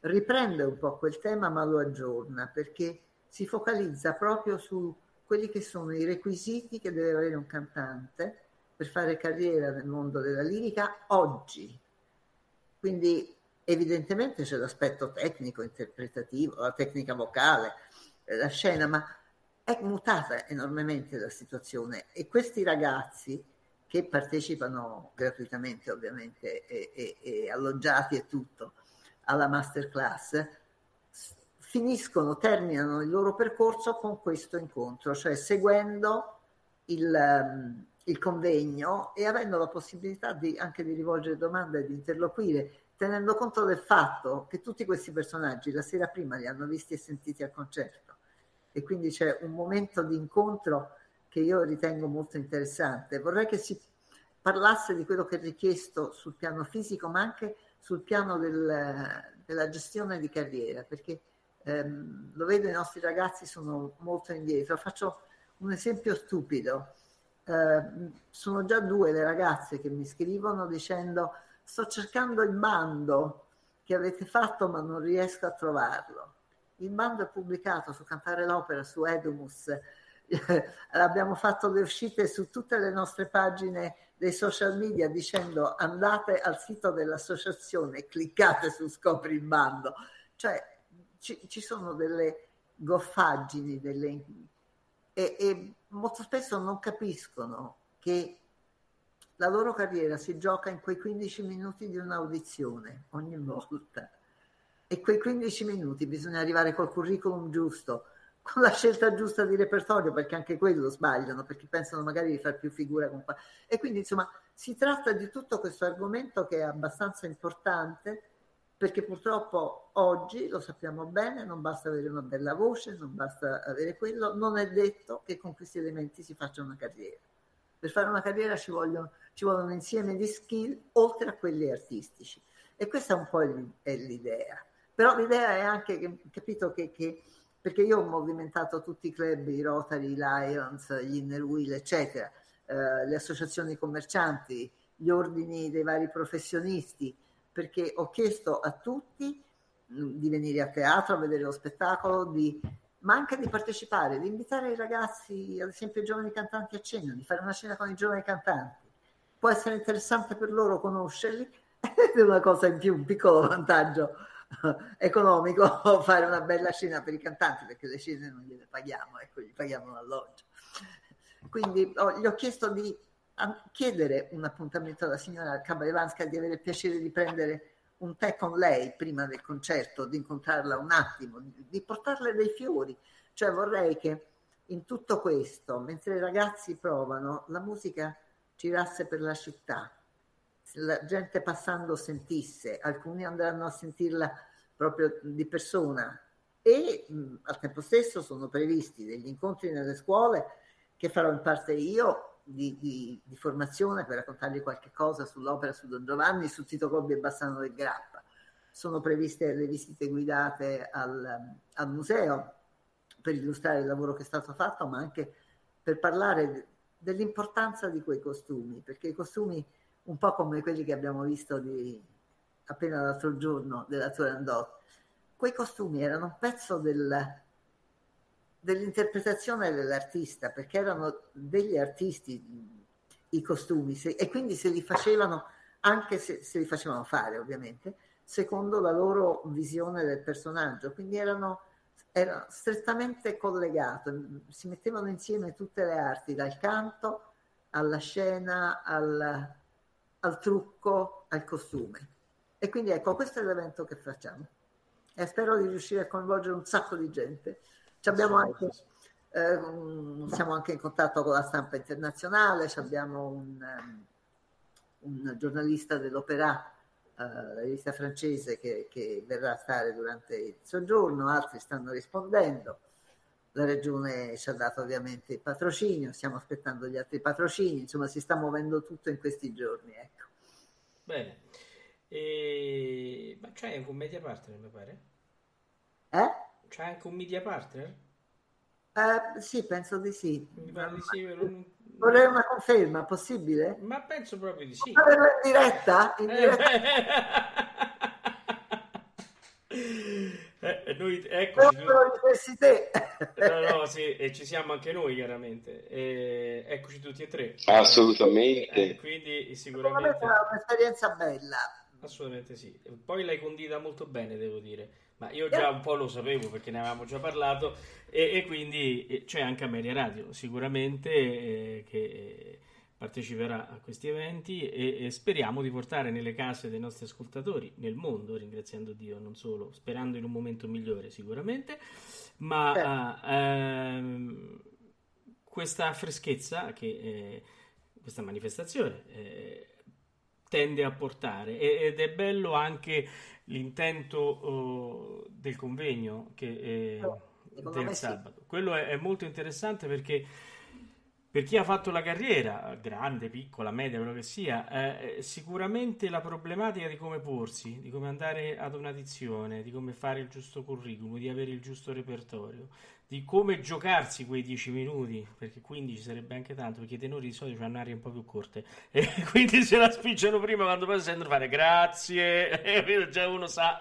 riprende un po' quel tema ma lo aggiorna perché si focalizza proprio su quelli che sono i requisiti che deve avere un cantante per fare carriera nel mondo della lirica oggi. Quindi evidentemente c'è l'aspetto tecnico, interpretativo, la tecnica vocale, eh, la scena, ma è mutata enormemente la situazione e questi ragazzi che partecipano gratuitamente ovviamente e, e, e alloggiati e tutto alla masterclass finiscono, terminano il loro percorso con questo incontro, cioè seguendo il, um, il convegno e avendo la possibilità di, anche di rivolgere domande e di interloquire, tenendo conto del fatto che tutti questi personaggi la sera prima li hanno visti e sentiti al concerto e quindi c'è un momento di incontro che io ritengo molto interessante. Vorrei che si parlasse di quello che è richiesto sul piano fisico, ma anche sul piano del, della gestione di carriera, perché ehm, lo vedo i nostri ragazzi sono molto indietro. Faccio un esempio stupido. Eh, sono già due le ragazze che mi scrivono dicendo sto cercando il bando che avete fatto ma non riesco a trovarlo. Il bando è pubblicato su Cantare l'Opera, su Edumus, abbiamo fatto le uscite su tutte le nostre pagine dei social media dicendo andate al sito dell'associazione, cliccate su scopri il bando. Cioè ci, ci sono delle goffaggini delle, e, e molto spesso non capiscono che la loro carriera si gioca in quei 15 minuti di un'audizione ogni volta. E quei 15 minuti bisogna arrivare col curriculum giusto, con la scelta giusta di repertorio, perché anche quello sbagliano, perché pensano magari di fare più figura con E quindi insomma si tratta di tutto questo argomento che è abbastanza importante, perché purtroppo oggi, lo sappiamo bene, non basta avere una bella voce, non basta avere quello, non è detto che con questi elementi si faccia una carriera. Per fare una carriera ci vogliono, ci vogliono un insieme di skill oltre a quelli artistici. E questa è un po' l'idea. Però l'idea è anche, che, capito, che, che perché io ho movimentato tutti i club, i Rotary, i Lions, gli Inner Wheel, eccetera, eh, le associazioni commercianti, gli ordini dei vari professionisti, perché ho chiesto a tutti mm, di venire a teatro a vedere lo spettacolo, di, ma anche di partecipare, di invitare i ragazzi, ad esempio i giovani cantanti a cena, di fare una cena con i giovani cantanti. Può essere interessante per loro conoscerli, è una cosa in più, un piccolo vantaggio economico fare una bella cena per i cantanti perché le cene non gliele paghiamo, ecco, gli paghiamo l'alloggio. Quindi oh, gli ho chiesto di chiedere un appuntamento alla signora Kabaevanska di avere il piacere di prendere un tè con lei prima del concerto, di incontrarla un attimo, di portarle dei fiori. Cioè vorrei che in tutto questo, mentre i ragazzi provano, la musica girasse per la città, la gente passando sentisse, alcuni andranno a sentirla proprio di persona e mh, al tempo stesso sono previsti degli incontri nelle scuole che farò in parte io di, di, di formazione per raccontargli qualche cosa sull'opera su Don Giovanni, su Tito Gobbi e Bassano del Grappa. Sono previste le visite guidate al, al museo per illustrare il lavoro che è stato fatto, ma anche per parlare dell'importanza di quei costumi, perché i costumi un po' come quelli che abbiamo visto di, appena l'altro giorno della Turandot. Quei costumi erano un pezzo del, dell'interpretazione dell'artista, perché erano degli artisti i costumi se, e quindi se li facevano, anche se, se li facevano fare ovviamente, secondo la loro visione del personaggio, quindi erano, erano strettamente collegate, si mettevano insieme tutte le arti, dal canto alla scena, al, al trucco, al costume. E quindi ecco, questo è l'evento che facciamo. E spero di riuscire a coinvolgere un sacco di gente. Anche, eh, siamo anche in contatto con la stampa internazionale, abbiamo un, um, un giornalista dell'Opera, uh, la rivista francese, che, che verrà a stare durante il soggiorno, altri stanno rispondendo la regione ci ha dato ovviamente il patrocinio, stiamo aspettando gli altri patrocini, insomma si sta muovendo tutto in questi giorni. Ecco. Bene, e... ma anche un media partner mi pare? Eh? C'hai anche un media partner? Uh, sì, penso di sì. Mi pare di sì non... Vorrei una conferma, possibile? Ma penso proprio di sì. In diretta? In diretta? Eh, noi, eccoci, l'università. No, no, sì, e ci siamo anche noi chiaramente. E eccoci tutti e tre. Assolutamente. Eh, quindi sicuramente... È un'esperienza bella. Assolutamente sì. Poi l'hai condita molto bene, devo dire. Ma io già un po' lo sapevo perché ne avevamo già parlato e, e quindi c'è anche Ameria Radio sicuramente eh, che parteciperà a questi eventi e, e, speriamo di portare nelle case dei nostri ascoltatori nel mondo, ringraziando Dio non solo, sperando in un momento migliore sicuramente, ma eh. ehm, questa freschezza che eh, questa manifestazione eh, tende a portare ed è bello anche l'intento oh, del convegno che, del sabato. Quello è, è molto interessante perché per chi ha fatto la carriera, grande, piccola, media, quello che sia, eh, sicuramente la problematica di come porsi, di come andare ad un'addizione, di come fare il giusto curriculum, di avere il giusto repertorio, di come giocarsi quei 10 minuti, perché 15 sarebbe anche tanto, perché i tenori di solito hanno aria un po' più corte, e quindi se la spicciano prima quando poi sentono fare grazie, e già uno sa.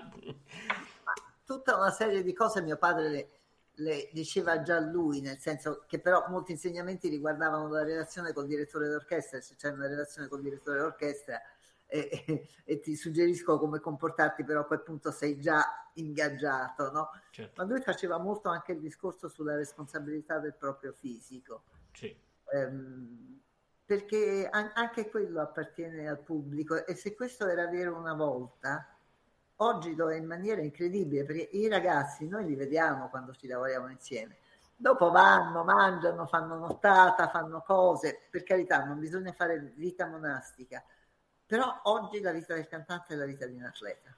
Tutta una serie di cose mio padre le diceva già lui, nel senso che però molti insegnamenti riguardavano la relazione col direttore d'orchestra, se c'è una relazione col direttore d'orchestra e, e, e, ti suggerisco come comportarti, però a quel punto sei già ingaggiato, no? Certo. Ma lui faceva molto anche il discorso sulla responsabilità del proprio fisico. Sì. Ehm, perché anche quello appartiene al pubblico e se questo era vero una volta, oggi lo è in maniera incredibile perché i ragazzi noi li vediamo quando ci lavoriamo insieme. Dopo vanno, mangiano, fanno nottata, fanno cose, per carità non bisogna fare vita monastica, però oggi la vita del cantante è la vita di un atleta,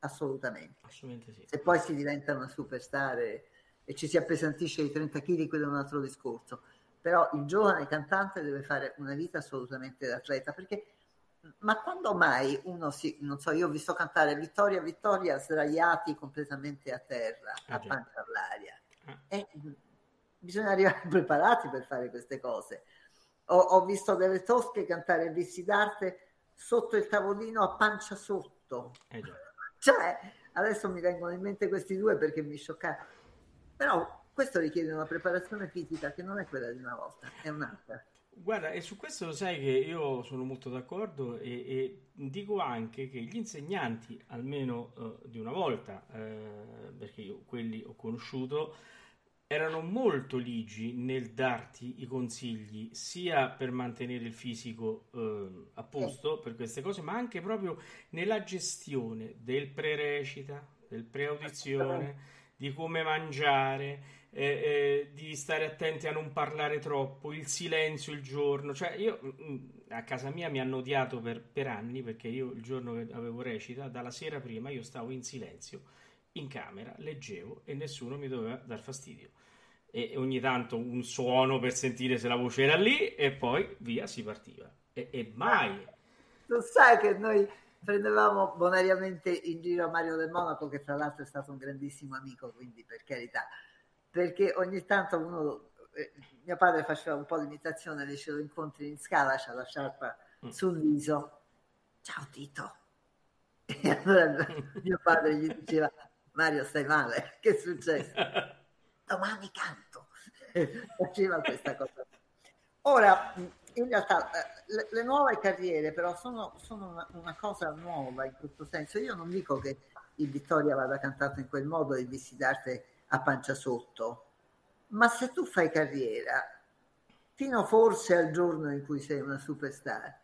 assolutamente. Assolutamente sì. Se poi si diventa una superstar e, e ci si appesantisce di 30 kg, quello è un altro discorso, però il giovane cantante deve fare una vita assolutamente da atleta perché ma quando mai uno si, non so, io ho visto cantare Vittoria Vittoria sdraiati completamente a terra, ah, a pancia all'aria. Ah. E bisogna arrivare preparati per fare queste cose. Ho, ho visto delle tosche cantare Vissi d'arte sotto il tavolino a pancia sotto. Eh cioè, adesso mi vengono in mente questi due perché mi scioccano. Però questo richiede una preparazione fisica che non è quella di una volta, è un'altra. Guarda, e su questo lo sai che io sono molto d'accordo e, e dico anche che gli insegnanti, almeno uh, di una volta, uh, perché io quelli ho conosciuto, erano molto ligi nel darti i consigli sia per mantenere il fisico uh, a posto per queste cose, ma anche proprio nella gestione del pre-recita, del pre-audizione, di come mangiare eh, eh, di stare attenti a non parlare troppo, il silenzio il giorno. Cioè, io mm, mm, a casa mia mi hanno odiato per, per anni perché io il giorno che avevo recita, dalla sera prima io stavo in silenzio in camera, leggevo e nessuno mi doveva dar fastidio. E ogni tanto un suono per sentire se la voce era lì e poi via si partiva. E, e mai. Tu sai che noi prendevamo bonariamente in giro Mario del Monaco, che fra l'altro è stato un grandissimo amico, quindi per carità perché ogni tanto uno, eh, mio padre faceva un po' l'imitazione, dice lo incontri in scala, c'ha la sciarpa mm. sul viso, ciao Tito. E allora mio padre gli diceva, Mario stai male, che è successo? Domani canto. Faceva questa cosa. Ora, in realtà eh, le, le nuove carriere però sono, sono una, una, cosa nuova in questo senso. Io non dico che il Vittoria vada cantato in quel modo e di d'arte a pancia sotto, ma se tu fai carriera, fino forse al giorno in cui sei una superstar,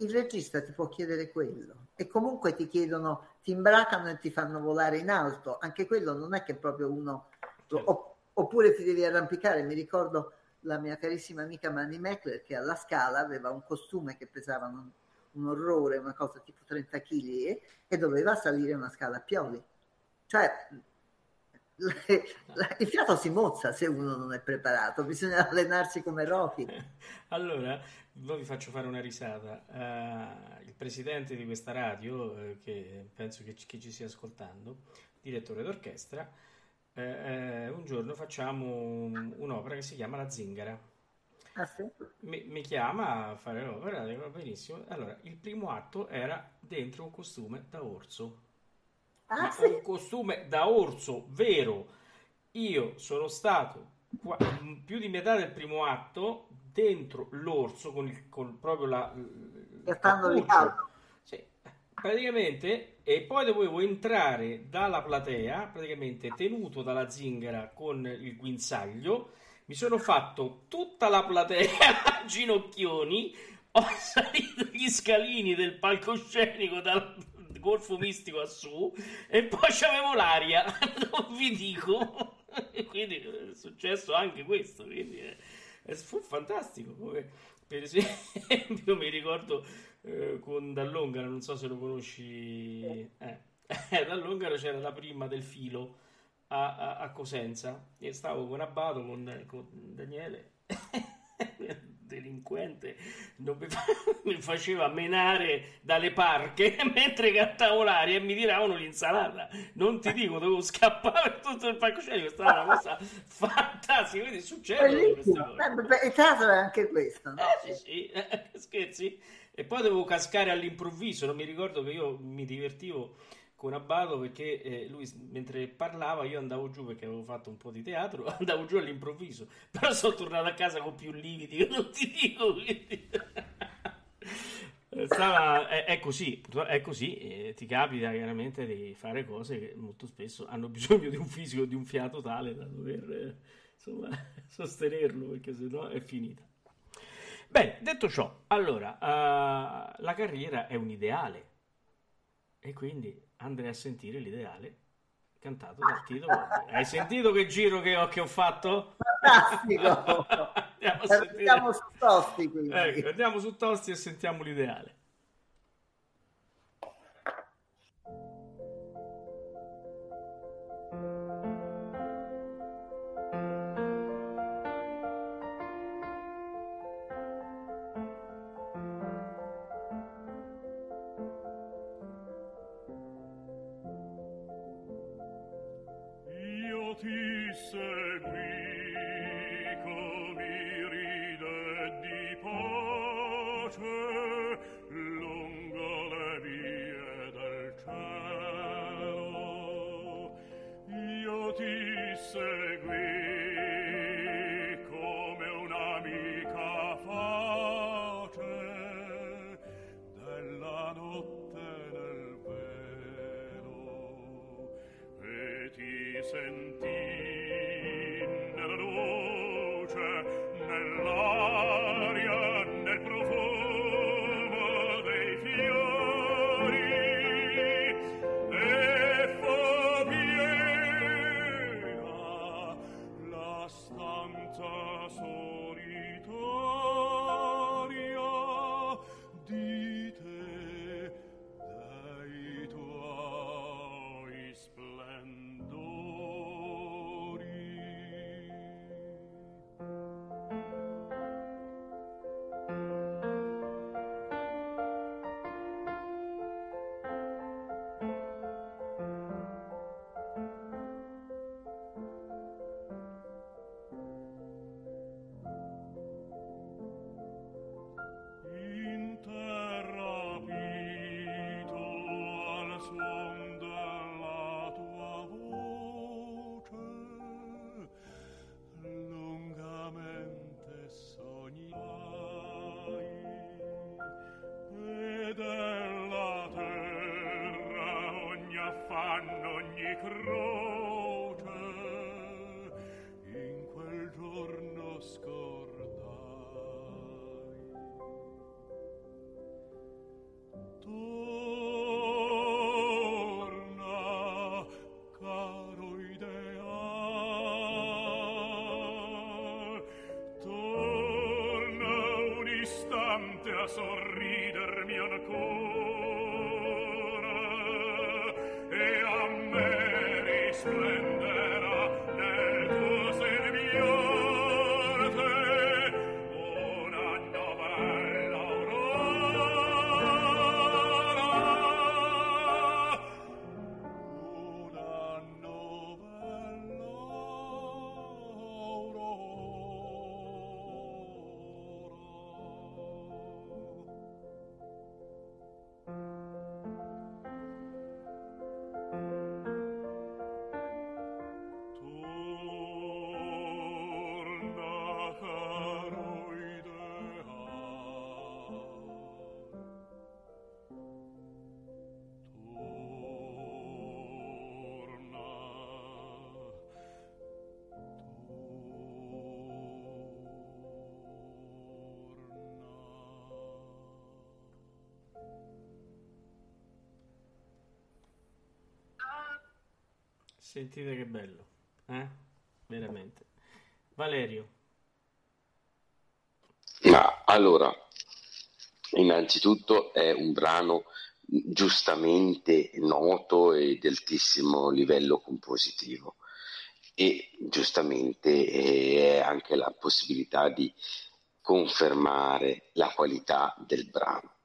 il regista ti può chiedere quello e comunque ti chiedono, ti imbracano e ti fanno volare in alto, anche quello non è che proprio uno, certo. oppure ti devi arrampicare, mi ricordo la mia carissima amica Manny Meckler che alla scala aveva un costume che pesava un, un orrore, una cosa tipo 30 kg e, e doveva salire una scala a pioli. Cioè, il fiato si mozza se uno non è preparato, bisogna allenarsi come Rocky. Allora, vi faccio fare una risata. Uh, il presidente di questa radio, uh, che penso che, che, ci stia ascoltando, direttore d'orchestra, uh, un giorno facciamo un'opera che si chiama La Zingara. Ah, sì? mi, mi, chiama a fare l'opera, dico benissimo. Allora, il primo atto era dentro un costume da orso Ah, ma un costume da orso vero. Io sono stato qua- più di metà del primo atto dentro l'orso con, il, con proprio la, Piattandoli cappuccio. caldo. Sì, praticamente, e poi dovevo entrare dalla platea, praticamente tenuto dalla zingara con il guinzaglio. Mi sono fatto tutta la platea a ginocchioni, ho salito gli scalini del palcoscenico dal golfo mistico a su e poi c'avevo l'aria, non vi dico. Quindi è successo anche questo, quindi eh, eh, fu fantastico. Come, per esempio, mi ricordo eh, con Dall'Ongaro, non so se lo conosci, eh, Dall'Ongaro c'era la prima del filo a, a- a Cosenza e stavo con Abbato, con, con Daniele, delinquente, non mi, fa- mi faceva menare dalle parche mentre cantavo l'aria e mi tiravano l'insalata. Non ti dico, dovevo scappare tutto il palcoscenico, è stata una cosa fantastica, quindi cose. Eh, Il teatro è anche questo, no? Eh, sì, sì, eh, scherzi. E poi dovevo cascare all'improvviso. Non mi ricordo che io mi divertivo con Abbato perché eh, lui mentre parlava io andavo giù perché avevo fatto un po' di teatro, andavo giù all'improvviso. Però sono tornato a casa con più lividi, che non ti dico. quindi- Eh, Stava- è, è così, è così, e ti capita chiaramente di fare cose che molto spesso hanno bisogno di un fisico, di un fiato tale da dover eh, insomma, sostenerlo perché sennò è finita. Bene, detto ciò, allora, eh, la carriera è un ideale e quindi andrei a sentire l'ideale cantato dal Tito Bobbi. Hai sentito che giro che ho, che ho fatto? Fantastico. andiamo. Andiamo su Tosti, quindi. Ecco, andiamo su Tosti e sentiamo l'ideale. Sentite che bello, eh? Veramente. Valerio. Ma allora, innanzitutto è un brano giustamente noto e di altissimo livello compositivo e giustamente è anche la possibilità di confermare la qualità del brano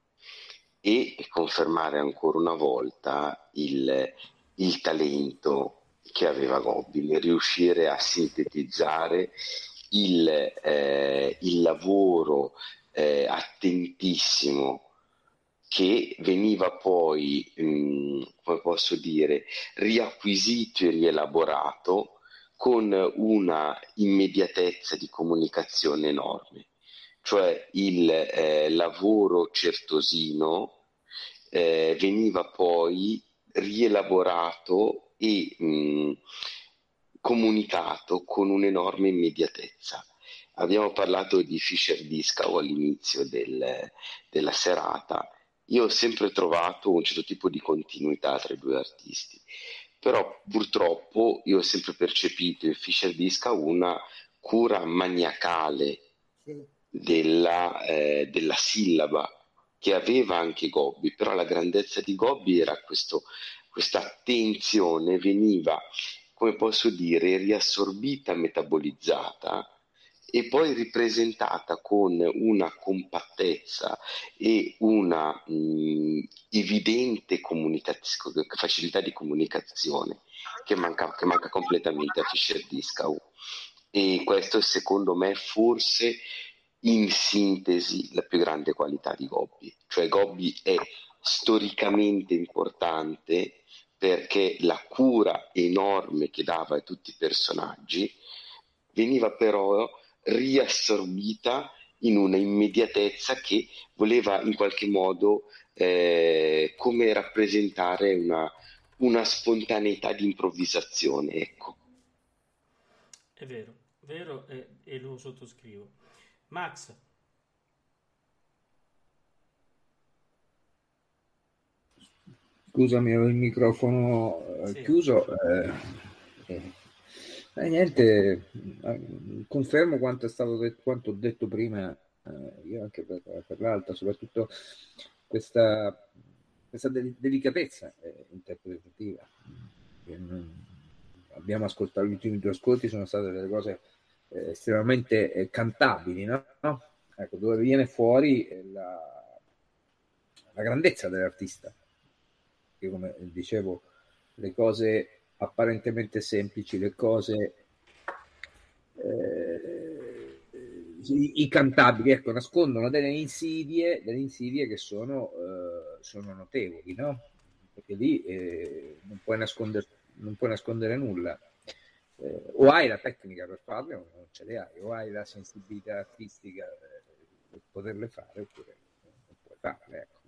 e confermare ancora una volta il, il talento che aveva Gobbi riuscire a sintetizzare il, eh, il lavoro eh, attentissimo che veniva poi, mh, come posso dire, riacquisito e rielaborato con una immediatezza di comunicazione enorme, cioè il eh, lavoro certosino eh, veniva poi rielaborato e mh, comunicato con un'enorme immediatezza. Abbiamo parlato di Fischer Discow all'inizio del, della serata. Io ho sempre trovato un certo tipo di continuità tra i due artisti, però purtroppo io ho sempre percepito in Fischer Discow una cura maniacale della, eh, della sillaba che aveva anche Gobbi, però la grandezza di Gobbi era questo, questa attenzione veniva, come posso dire, riassorbita, metabolizzata e poi ripresentata con una compattezza e una mh, evidente facilità di comunicazione che manca, che manca completamente a Fischer Discow. E questo secondo me forse in sintesi la più grande qualità di Gobbi, cioè Gobbi è storicamente importante perché la cura enorme che dava a tutti i personaggi veniva però riassorbita in una immediatezza che voleva in qualche modo eh, come rappresentare una, una spontaneità di improvvisazione. Ecco. È vero, vero e, e lo sottoscrivo. Max. Scusami, avevo il microfono eh, sì. chiuso. Eh, eh, eh, niente, eh, confermo quanto, è stato detto, quanto ho detto prima, eh, io anche per, per l'alta, soprattutto questa, questa del- delicatezza interpretativa. abbiamo ascoltato gli ultimi due ascolti, sono state delle cose estremamente cantabili, no? Ecco, dove viene fuori la, la grandezza dell'artista perché come dicevo le cose apparentemente semplici, le cose eh, i, i, cantabili ecco, nascondono delle insidie, delle insidie che sono, eh, sono notevoli, no? Perché lì eh, non, puoi nascondere, non puoi nascondere nulla. Eh, o hai la tecnica per farle o non ce le hai, o hai la sensibilità artistica eh, per poterle fare oppure non puoi farle. Ecco.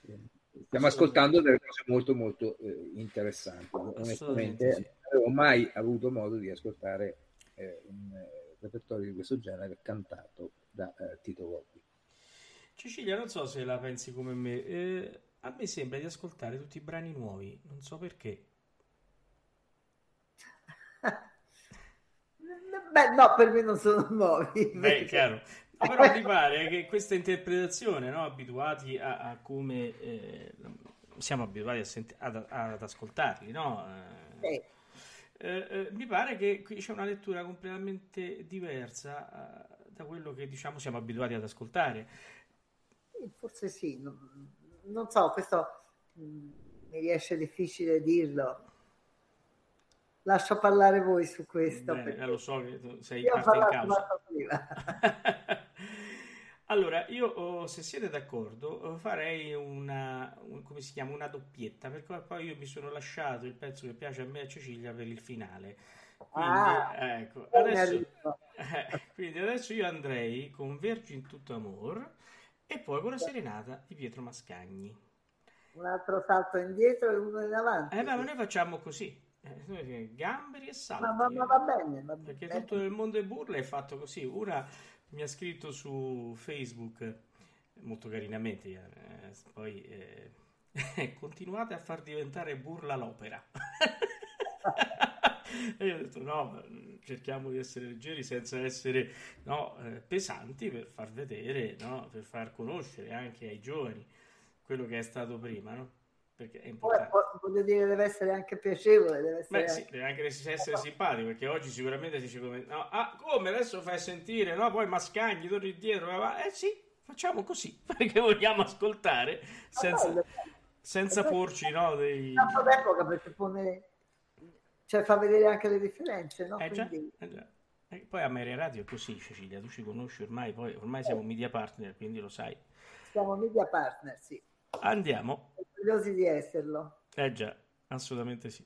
Quindi, stiamo ascoltando delle cose molto molto eh, interessanti. Onestamente sì. non avevo mai avuto modo di ascoltare eh, un eh, repertorio di questo genere cantato da eh, Tito Gobbi. Cecilia, non so se la pensi come me, eh, a me sembra di ascoltare tutti i brani nuovi, non so perché. Beh, no, per me non sono nuovi. Beh, chiaro. Però mi pare che questa interpretazione, no? abituati a, a come eh, siamo abituati a senti- ad, ad, ascoltarli, no? Eh, eh, mi pare che qui c'è una lettura completamente diversa eh, da quello che diciamo siamo abituati ad ascoltare. Forse sì, non, non so, questo mh, mm, mi riesce difficile dirlo. Lascio parlare voi su questo. Bene, lo so che sei parte in causa. Allora, io oh, se siete d'accordo oh, farei una, un, come si chiama, una doppietta, perché poi io mi sono lasciato il pezzo che piace a me e a Cecilia per il finale. Quindi, ah, ecco, adesso, eh, quindi adesso io andrei con Vergine tutto amor e poi con la serenata di Pietro Mascagni. Un altro salto indietro e uno in avanti. Eh, ma noi facciamo così. Eh, gamberi e salti. Ma, ma, ma va bene, va bene. Perché tutto il mondo è burla è fatto così. Una mi ha scritto su Facebook molto carinamente, eh, poi eh, continuate a far diventare burla l'opera. e io ho detto no, cerchiamo di essere leggeri senza essere no, eh, pesanti per far vedere, no, per far conoscere anche ai giovani quello che è stato prima, no? Perché è importante. Poi, voglio dire, deve essere anche piacevole, deve essere Beh, sì, deve anche essere simpatico, perché oggi sicuramente si dice come, no, ah, come adesso fai sentire, no? Poi mascagni, torni dietro, va, eh sì, facciamo così, perché vogliamo ascoltare senza, senza porci, no? Dei... Tanto d'epoca perché pone, cioè fa vedere anche le differenze, no? Eh, quindi... già, eh già. E poi a Mare Radio è così, Cecilia, tu ci conosci ormai, poi ormai siamo media partner, quindi lo sai. Siamo media partner, sì. Andiamo. Curiosi di esserlo. Eh già, assolutamente sì.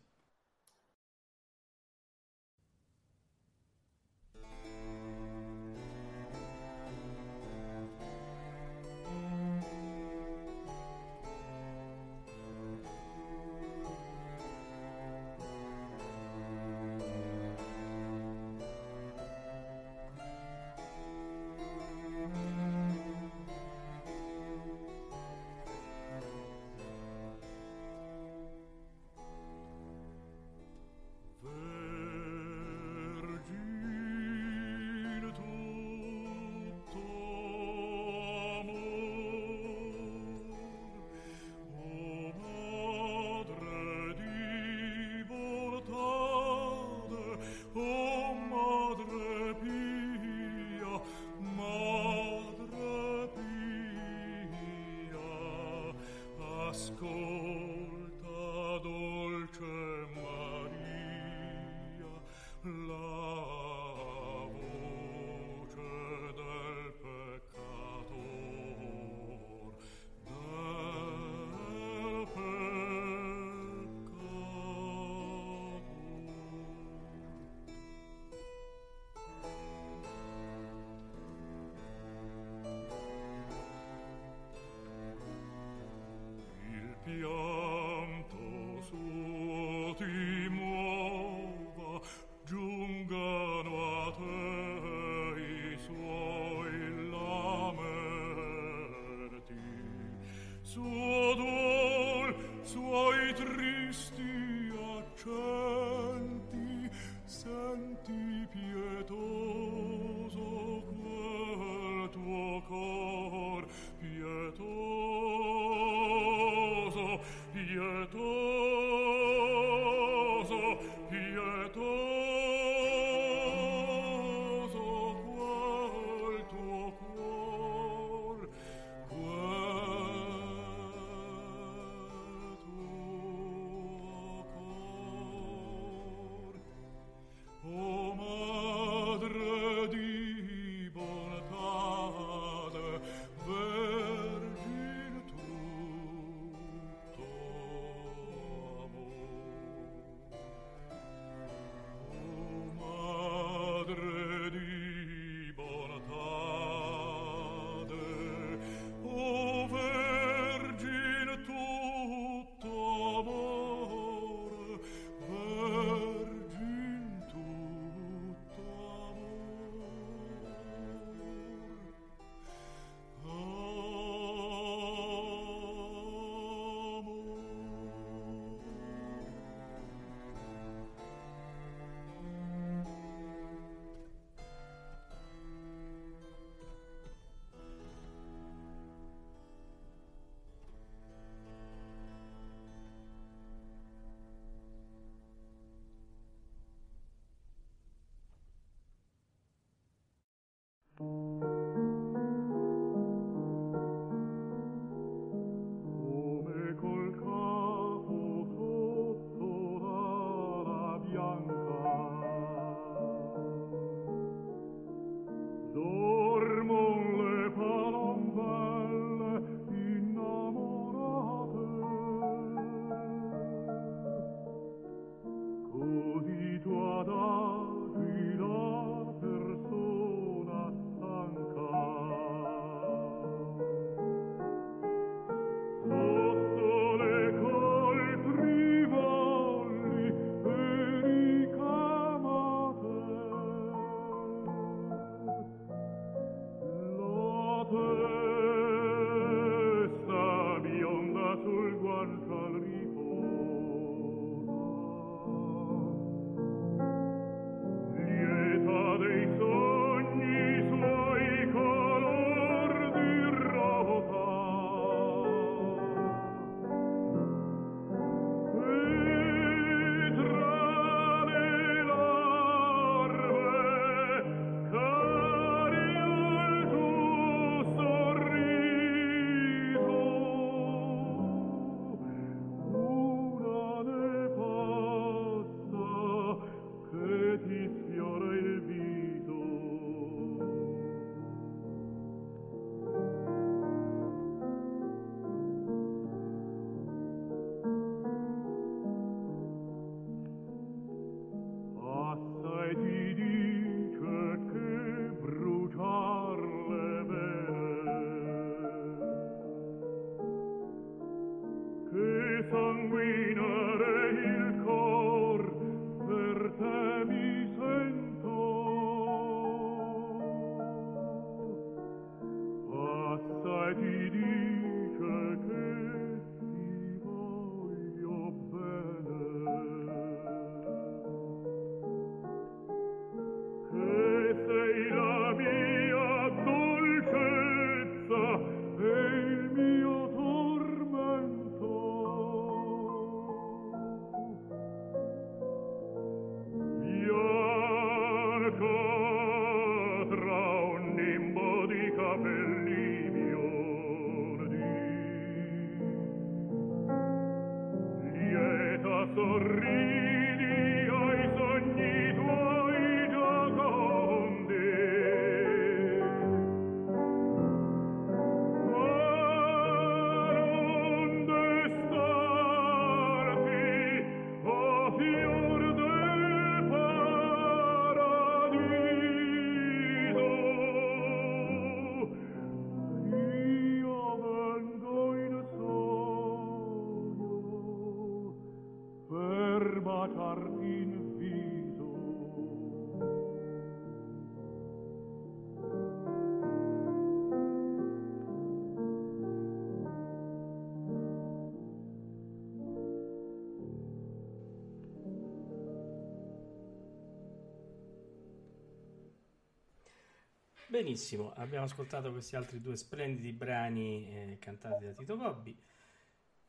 Benissimo, abbiamo ascoltato questi altri due splendidi brani eh, cantati da Tito Gobbi.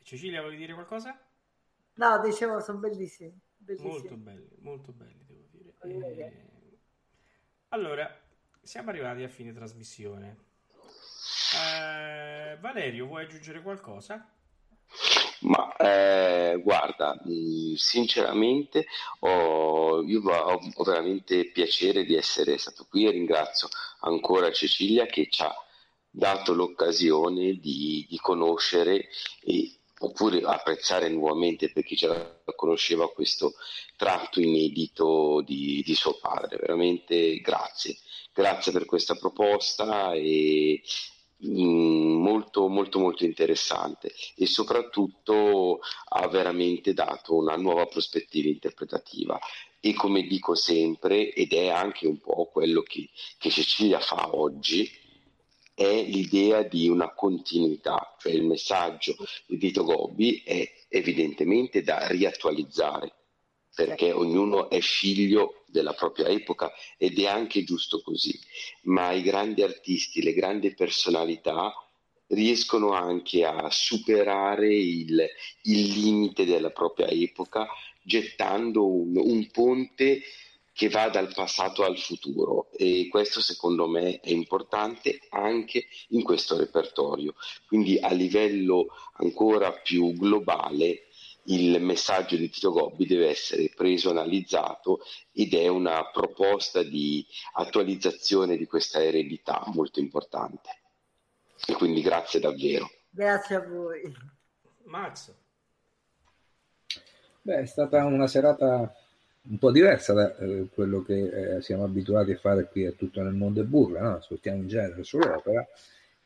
Cecilia, vuoi dire qualcosa? No, dicevo, sono bellissimi. bellissimi. Molto belli, molto belli, devo dire. Eh, allora, siamo arrivati a fine trasmissione. Eh, Valerio, vuoi aggiungere qualcosa? Ma eh, guarda, mh, sinceramente ho, io ho, ho veramente piacere di essere stato qui e ringrazio ancora Cecilia che ci ha dato l'occasione di, di conoscere e, oppure apprezzare nuovamente per chi già conosceva questo tratto inedito di, di suo padre. Veramente grazie, grazie per questa proposta e, molto molto molto interessante e soprattutto ha veramente dato una nuova prospettiva interpretativa. E come dico sempre ed è anche un po' quello che, che Cecilia fa oggi è l'idea di una continuità cioè il messaggio di Vito Gobbi è evidentemente da riattualizzare perché ognuno è figlio della propria epoca ed è anche giusto così, ma i grandi artisti, le grandi personalità riescono anche a superare il, il limite della propria epoca gettando un, un ponte che va dal passato al futuro e questo secondo me è importante anche in questo repertorio. Quindi a livello ancora più globale il messaggio di Tito Gobbi deve essere preso, analizzato ed è una proposta di attualizzazione di questa eredità molto importante. E quindi grazie davvero. Grazie a voi. Max. Beh, è stata una serata un po' diversa da eh, quello che eh, siamo abituati a fare qui a tutto nel mondo e burla, no? ascoltiamo in genere solo opera.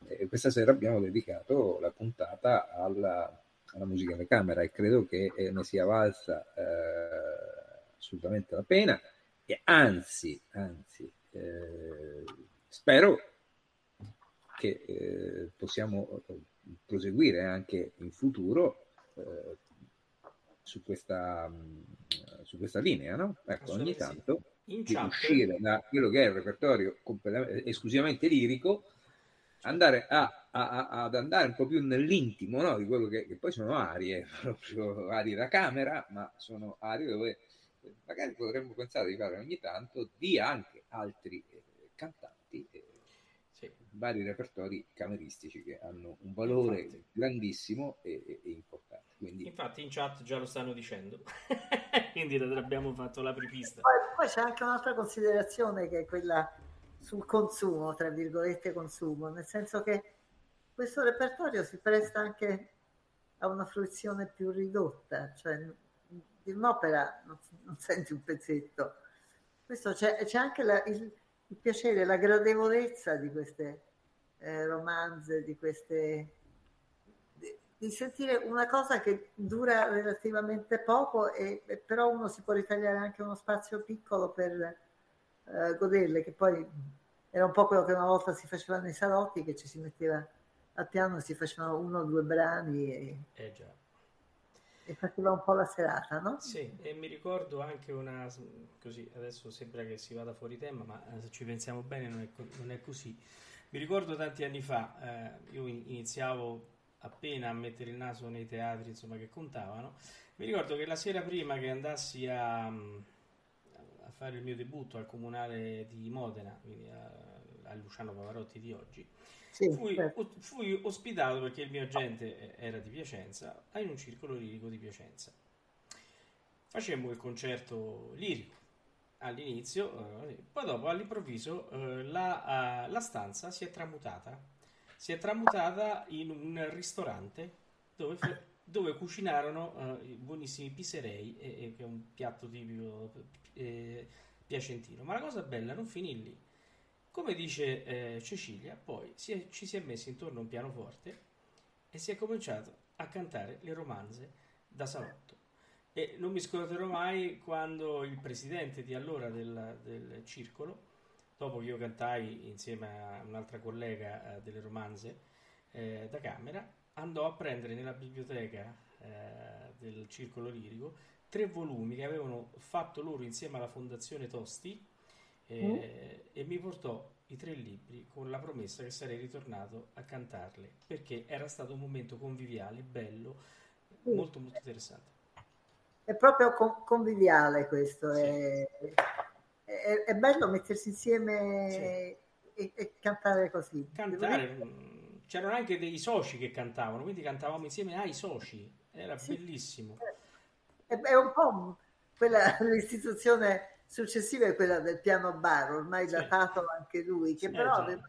E questa sera abbiamo dedicato la puntata alla alla musica da camera e credo che eh, ne sia valsa eh, assolutamente la pena. E anzi, anzi eh, spero che eh, possiamo eh, proseguire anche in futuro eh, su questa, mm, su questa linea, no? Ecco, ogni tanto di uscire da quello che è il repertorio esclusivamente lirico andare a, a, a, ad andare un po' più nell'intimo no? di quello che, che, poi sono arie, proprio arie da camera, ma sono arie dove magari potremmo pensare di fare ogni tanto di anche altri eh, cantanti, eh, sì. vari repertori cameristici che hanno un valore Infatti. grandissimo e, e, e importante. Quindi... Infatti in chat già lo stanno dicendo, quindi abbiamo fatto la prepista. Poi, poi c'è anche un'altra considerazione che è quella sul consumo, tra virgolette consumo, nel senso che questo repertorio si presta anche a una fruizione più ridotta, cioè di un'opera non, non senti un pezzetto. Questo c'è, c'è anche la, il, il, piacere, la gradevolezza di queste eh, romanze, di queste di, sentire una cosa che dura relativamente poco e, e però uno si può ritagliare anche uno spazio piccolo per eh, goderle, che poi era un po' quello che una volta si faceva nei salotti, che ci si metteva al piano e si facevano uno o due brani e, eh già. e faceva un po' la serata, no? Sì, e mi ricordo anche una, così, adesso sembra che si vada fuori tema, ma eh, se ci pensiamo bene non è, non è così. Mi ricordo tanti anni fa, eh, io iniziavo appena a mettere il naso nei teatri insomma, che contavano, mi ricordo che la sera prima che andassi a fare il mio debutto al comunale di Modena, quindi a, a Luciano Pavarotti di oggi, sì, fui, certo. fui, ospitato perché il mio agente era di Piacenza in un circolo lirico di Piacenza. Facemmo il concerto lirico all'inizio, eh, poi dopo all'improvviso eh, la, uh, la stanza si è tramutata, si è tramutata in un ristorante dove dove cucinarono uh, buonissimi piserei, che è un piatto tipico eh, piacentino. Ma la cosa bella non finì lì. Come dice eh, Cecilia, poi si è, ci si è messi intorno a un pianoforte e si è cominciato a cantare le romanze da salotto. E non mi scorderò mai quando il presidente di allora del, del circolo, dopo che io cantai insieme a un'altra collega eh, delle romanze eh, da camera, andò a prendere nella biblioteca eh, del circolo lirico tre volumi che avevano fatto loro insieme alla fondazione Tosti eh, mm. e mi portò i tre libri con la promessa che sarei ritornato a cantarle perché era stato un momento conviviale, bello, sì. molto molto interessante. È proprio con- conviviale questo, sì. è, è, è, bello mettersi insieme sì. e, e, cantare così. Cantare, c'erano anche dei soci che cantavano, quindi cantavamo insieme ai soci, era bellissimo. È, è un po' quella l'istituzione successiva è quella del piano bar, ormai sì. datato anche lui, che sì, però aveva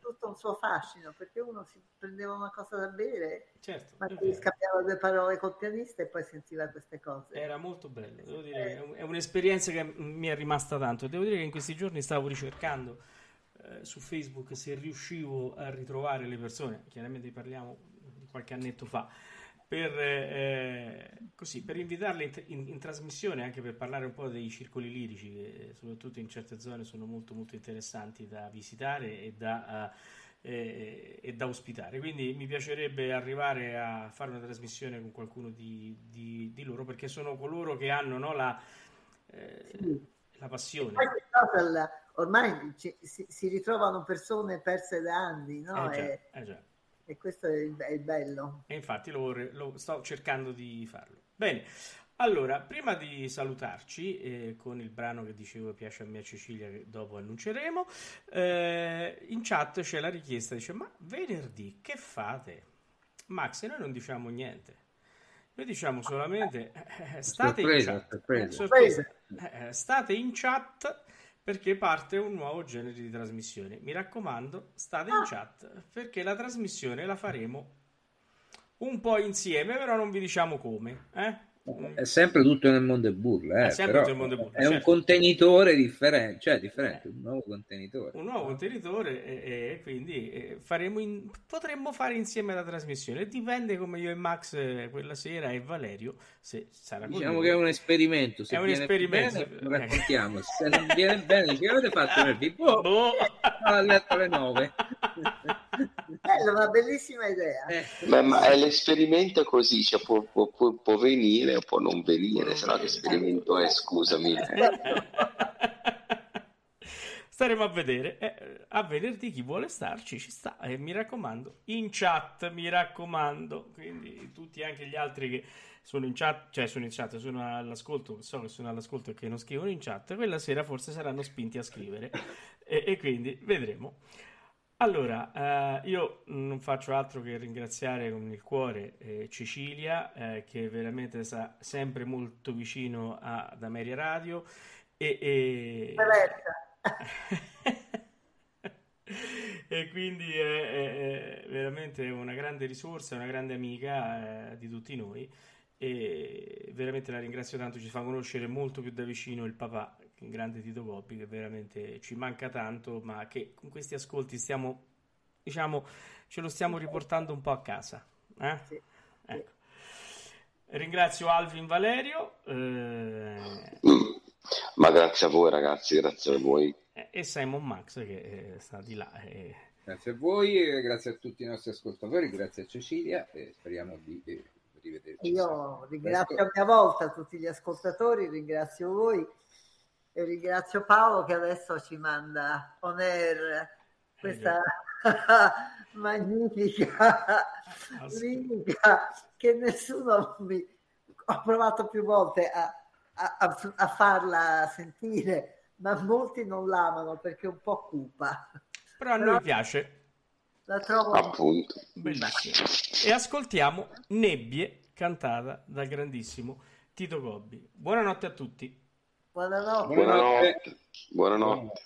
tutto un suo fascino, perché uno si prendeva una cosa da bere, certo, ma gli scambiava due parole col pianista e poi sentiva queste cose. Era molto bello, devo dire, è un'esperienza che mi è rimasta tanto. Devo dire che in questi giorni stavo ricercando eh, su Facebook se riuscivo a ritrovare le persone, chiaramente parliamo di qualche annetto fa, per, eh, così, per invitarle in, in, in, trasmissione anche per parlare un po' dei circoli lirici che soprattutto in certe zone sono molto molto interessanti da visitare e da, eh, e da ospitare quindi mi piacerebbe arrivare a fare una trasmissione con qualcuno di, di, di loro perché sono coloro che hanno no, la, eh, sì. la passione ormai ci, si, si, ritrovano persone perse da anni no? eh già, e, eh già e questo è il, è il bello. E infatti lo, lo, sto cercando di farlo. Bene, allora, prima di salutarci eh, con il brano che dicevo piace a me a Cecilia, che dopo annunceremo, eh, in chat c'è la richiesta, dice, ma venerdì che fate? Max, e noi non diciamo niente. Noi diciamo solamente, eh, state, sorpresa, in chat, sorpresa. Sorpresa. Eh, state in chat perché parte un nuovo genere di trasmissione. Mi raccomando, state in ah. chat perché la trasmissione la faremo un po' insieme, però non vi diciamo come. Eh? È sempre tutto nel mondo e burla, eh, è, nel mondo burla, è certo. un contenitore differente, cioè differente, eh. un nuovo contenitore. Un nuovo contenitore e, e quindi e faremo in, potremmo fare insieme la trasmissione. Dipende come io e Max eh, quella sera e Valerio se sarà Diciamo che è un esperimento, se è un esperimento. Bene, lo raccontiamo, se non viene bene, che avete fatto venerdì? Boh, boh. letto alle 9. Bello, una bellissima idea. Eh. Beh, ma l'esperimento è così, cioè può, può, può, può venire o può non venire, se no che esperimento è, scusami. Staremo a vedere. Eh, a venerdì chi vuole starci ci sta. E eh, mi raccomando, in chat, mi raccomando. Quindi tutti anche gli altri che sono in chat, cioè sono in chat, sono all'ascolto, so che sono all'ascolto e che non scrivono in chat, quella sera forse saranno spinti a scrivere. e, e quindi vedremo. Allora, eh, io non faccio altro che ringraziare con il cuore eh, Cecilia, eh, che veramente sta sempre molto vicino a, ad Ameria Radio. E, e... e quindi è, è, è, veramente una grande risorsa, una grande amica eh, di tutti noi. E veramente la ringrazio tanto, ci fa conoscere molto più da vicino il papà il grande Tito Gobbi che veramente ci manca tanto, ma che con questi ascolti stiamo, diciamo, ce lo stiamo riportando un po' a casa. Eh? Sì. Ecco. Ringrazio Alvin Valerio. Eh... Ma grazie a voi ragazzi, grazie a voi. E Simon Max che eh, sta di là. E... Grazie a voi, grazie a tutti i nostri ascoltatori, grazie a Cecilia e speriamo di eh, rivederci. Io ringrazio a mia volta tutti gli ascoltatori, ringrazio voi e ringrazio Paolo che adesso ci manda on air questa magnifica lingua che nessuno mi ho provato più volte a, a, a, farla sentire ma molti non l'amano perché è un po' cupa. Però a noi piace. La trovo appunto. bellissima. E ascoltiamo Nebbie cantata dal grandissimo Tito Gobbi. Buonanotte a tutti Buonanotte. Buonanotte. Buonanotte.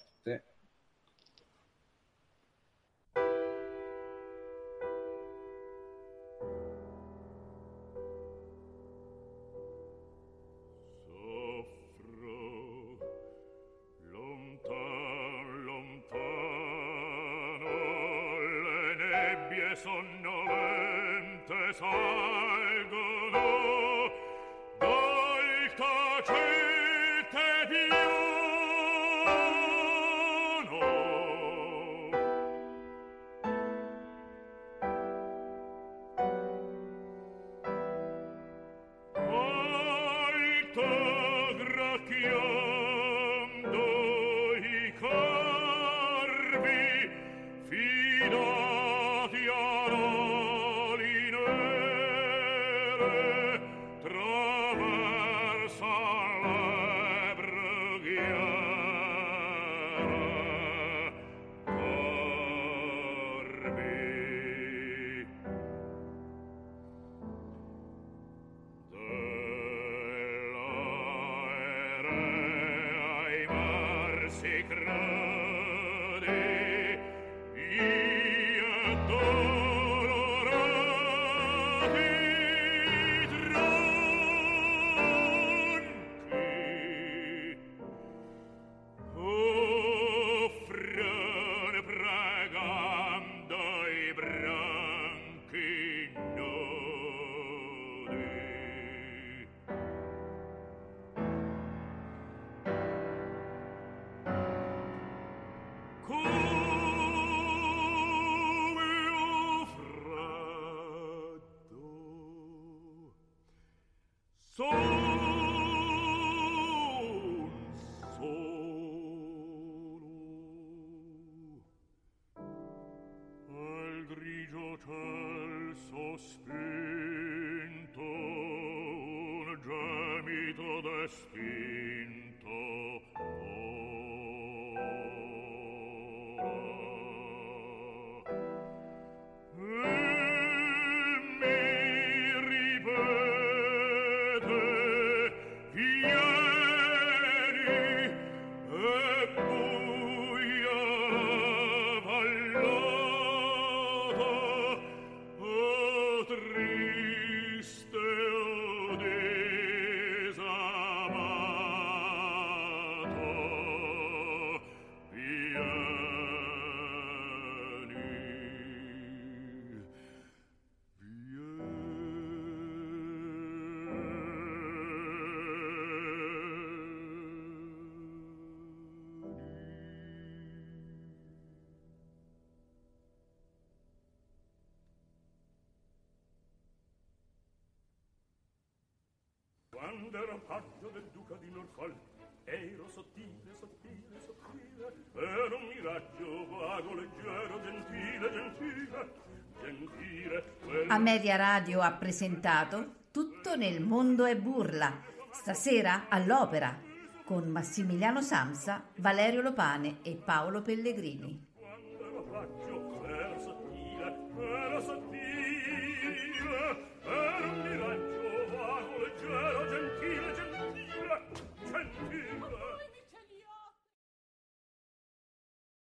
secret quando ero paggio del duca di Norfolk ero sottile, sottile, sottile ero un miraggio vago, leggero, gentile, gentile gentile a Media Radio ha presentato Tutto nel mondo è burla stasera all'opera con Massimiliano Samsa, Valerio Lopane e Paolo Pellegrini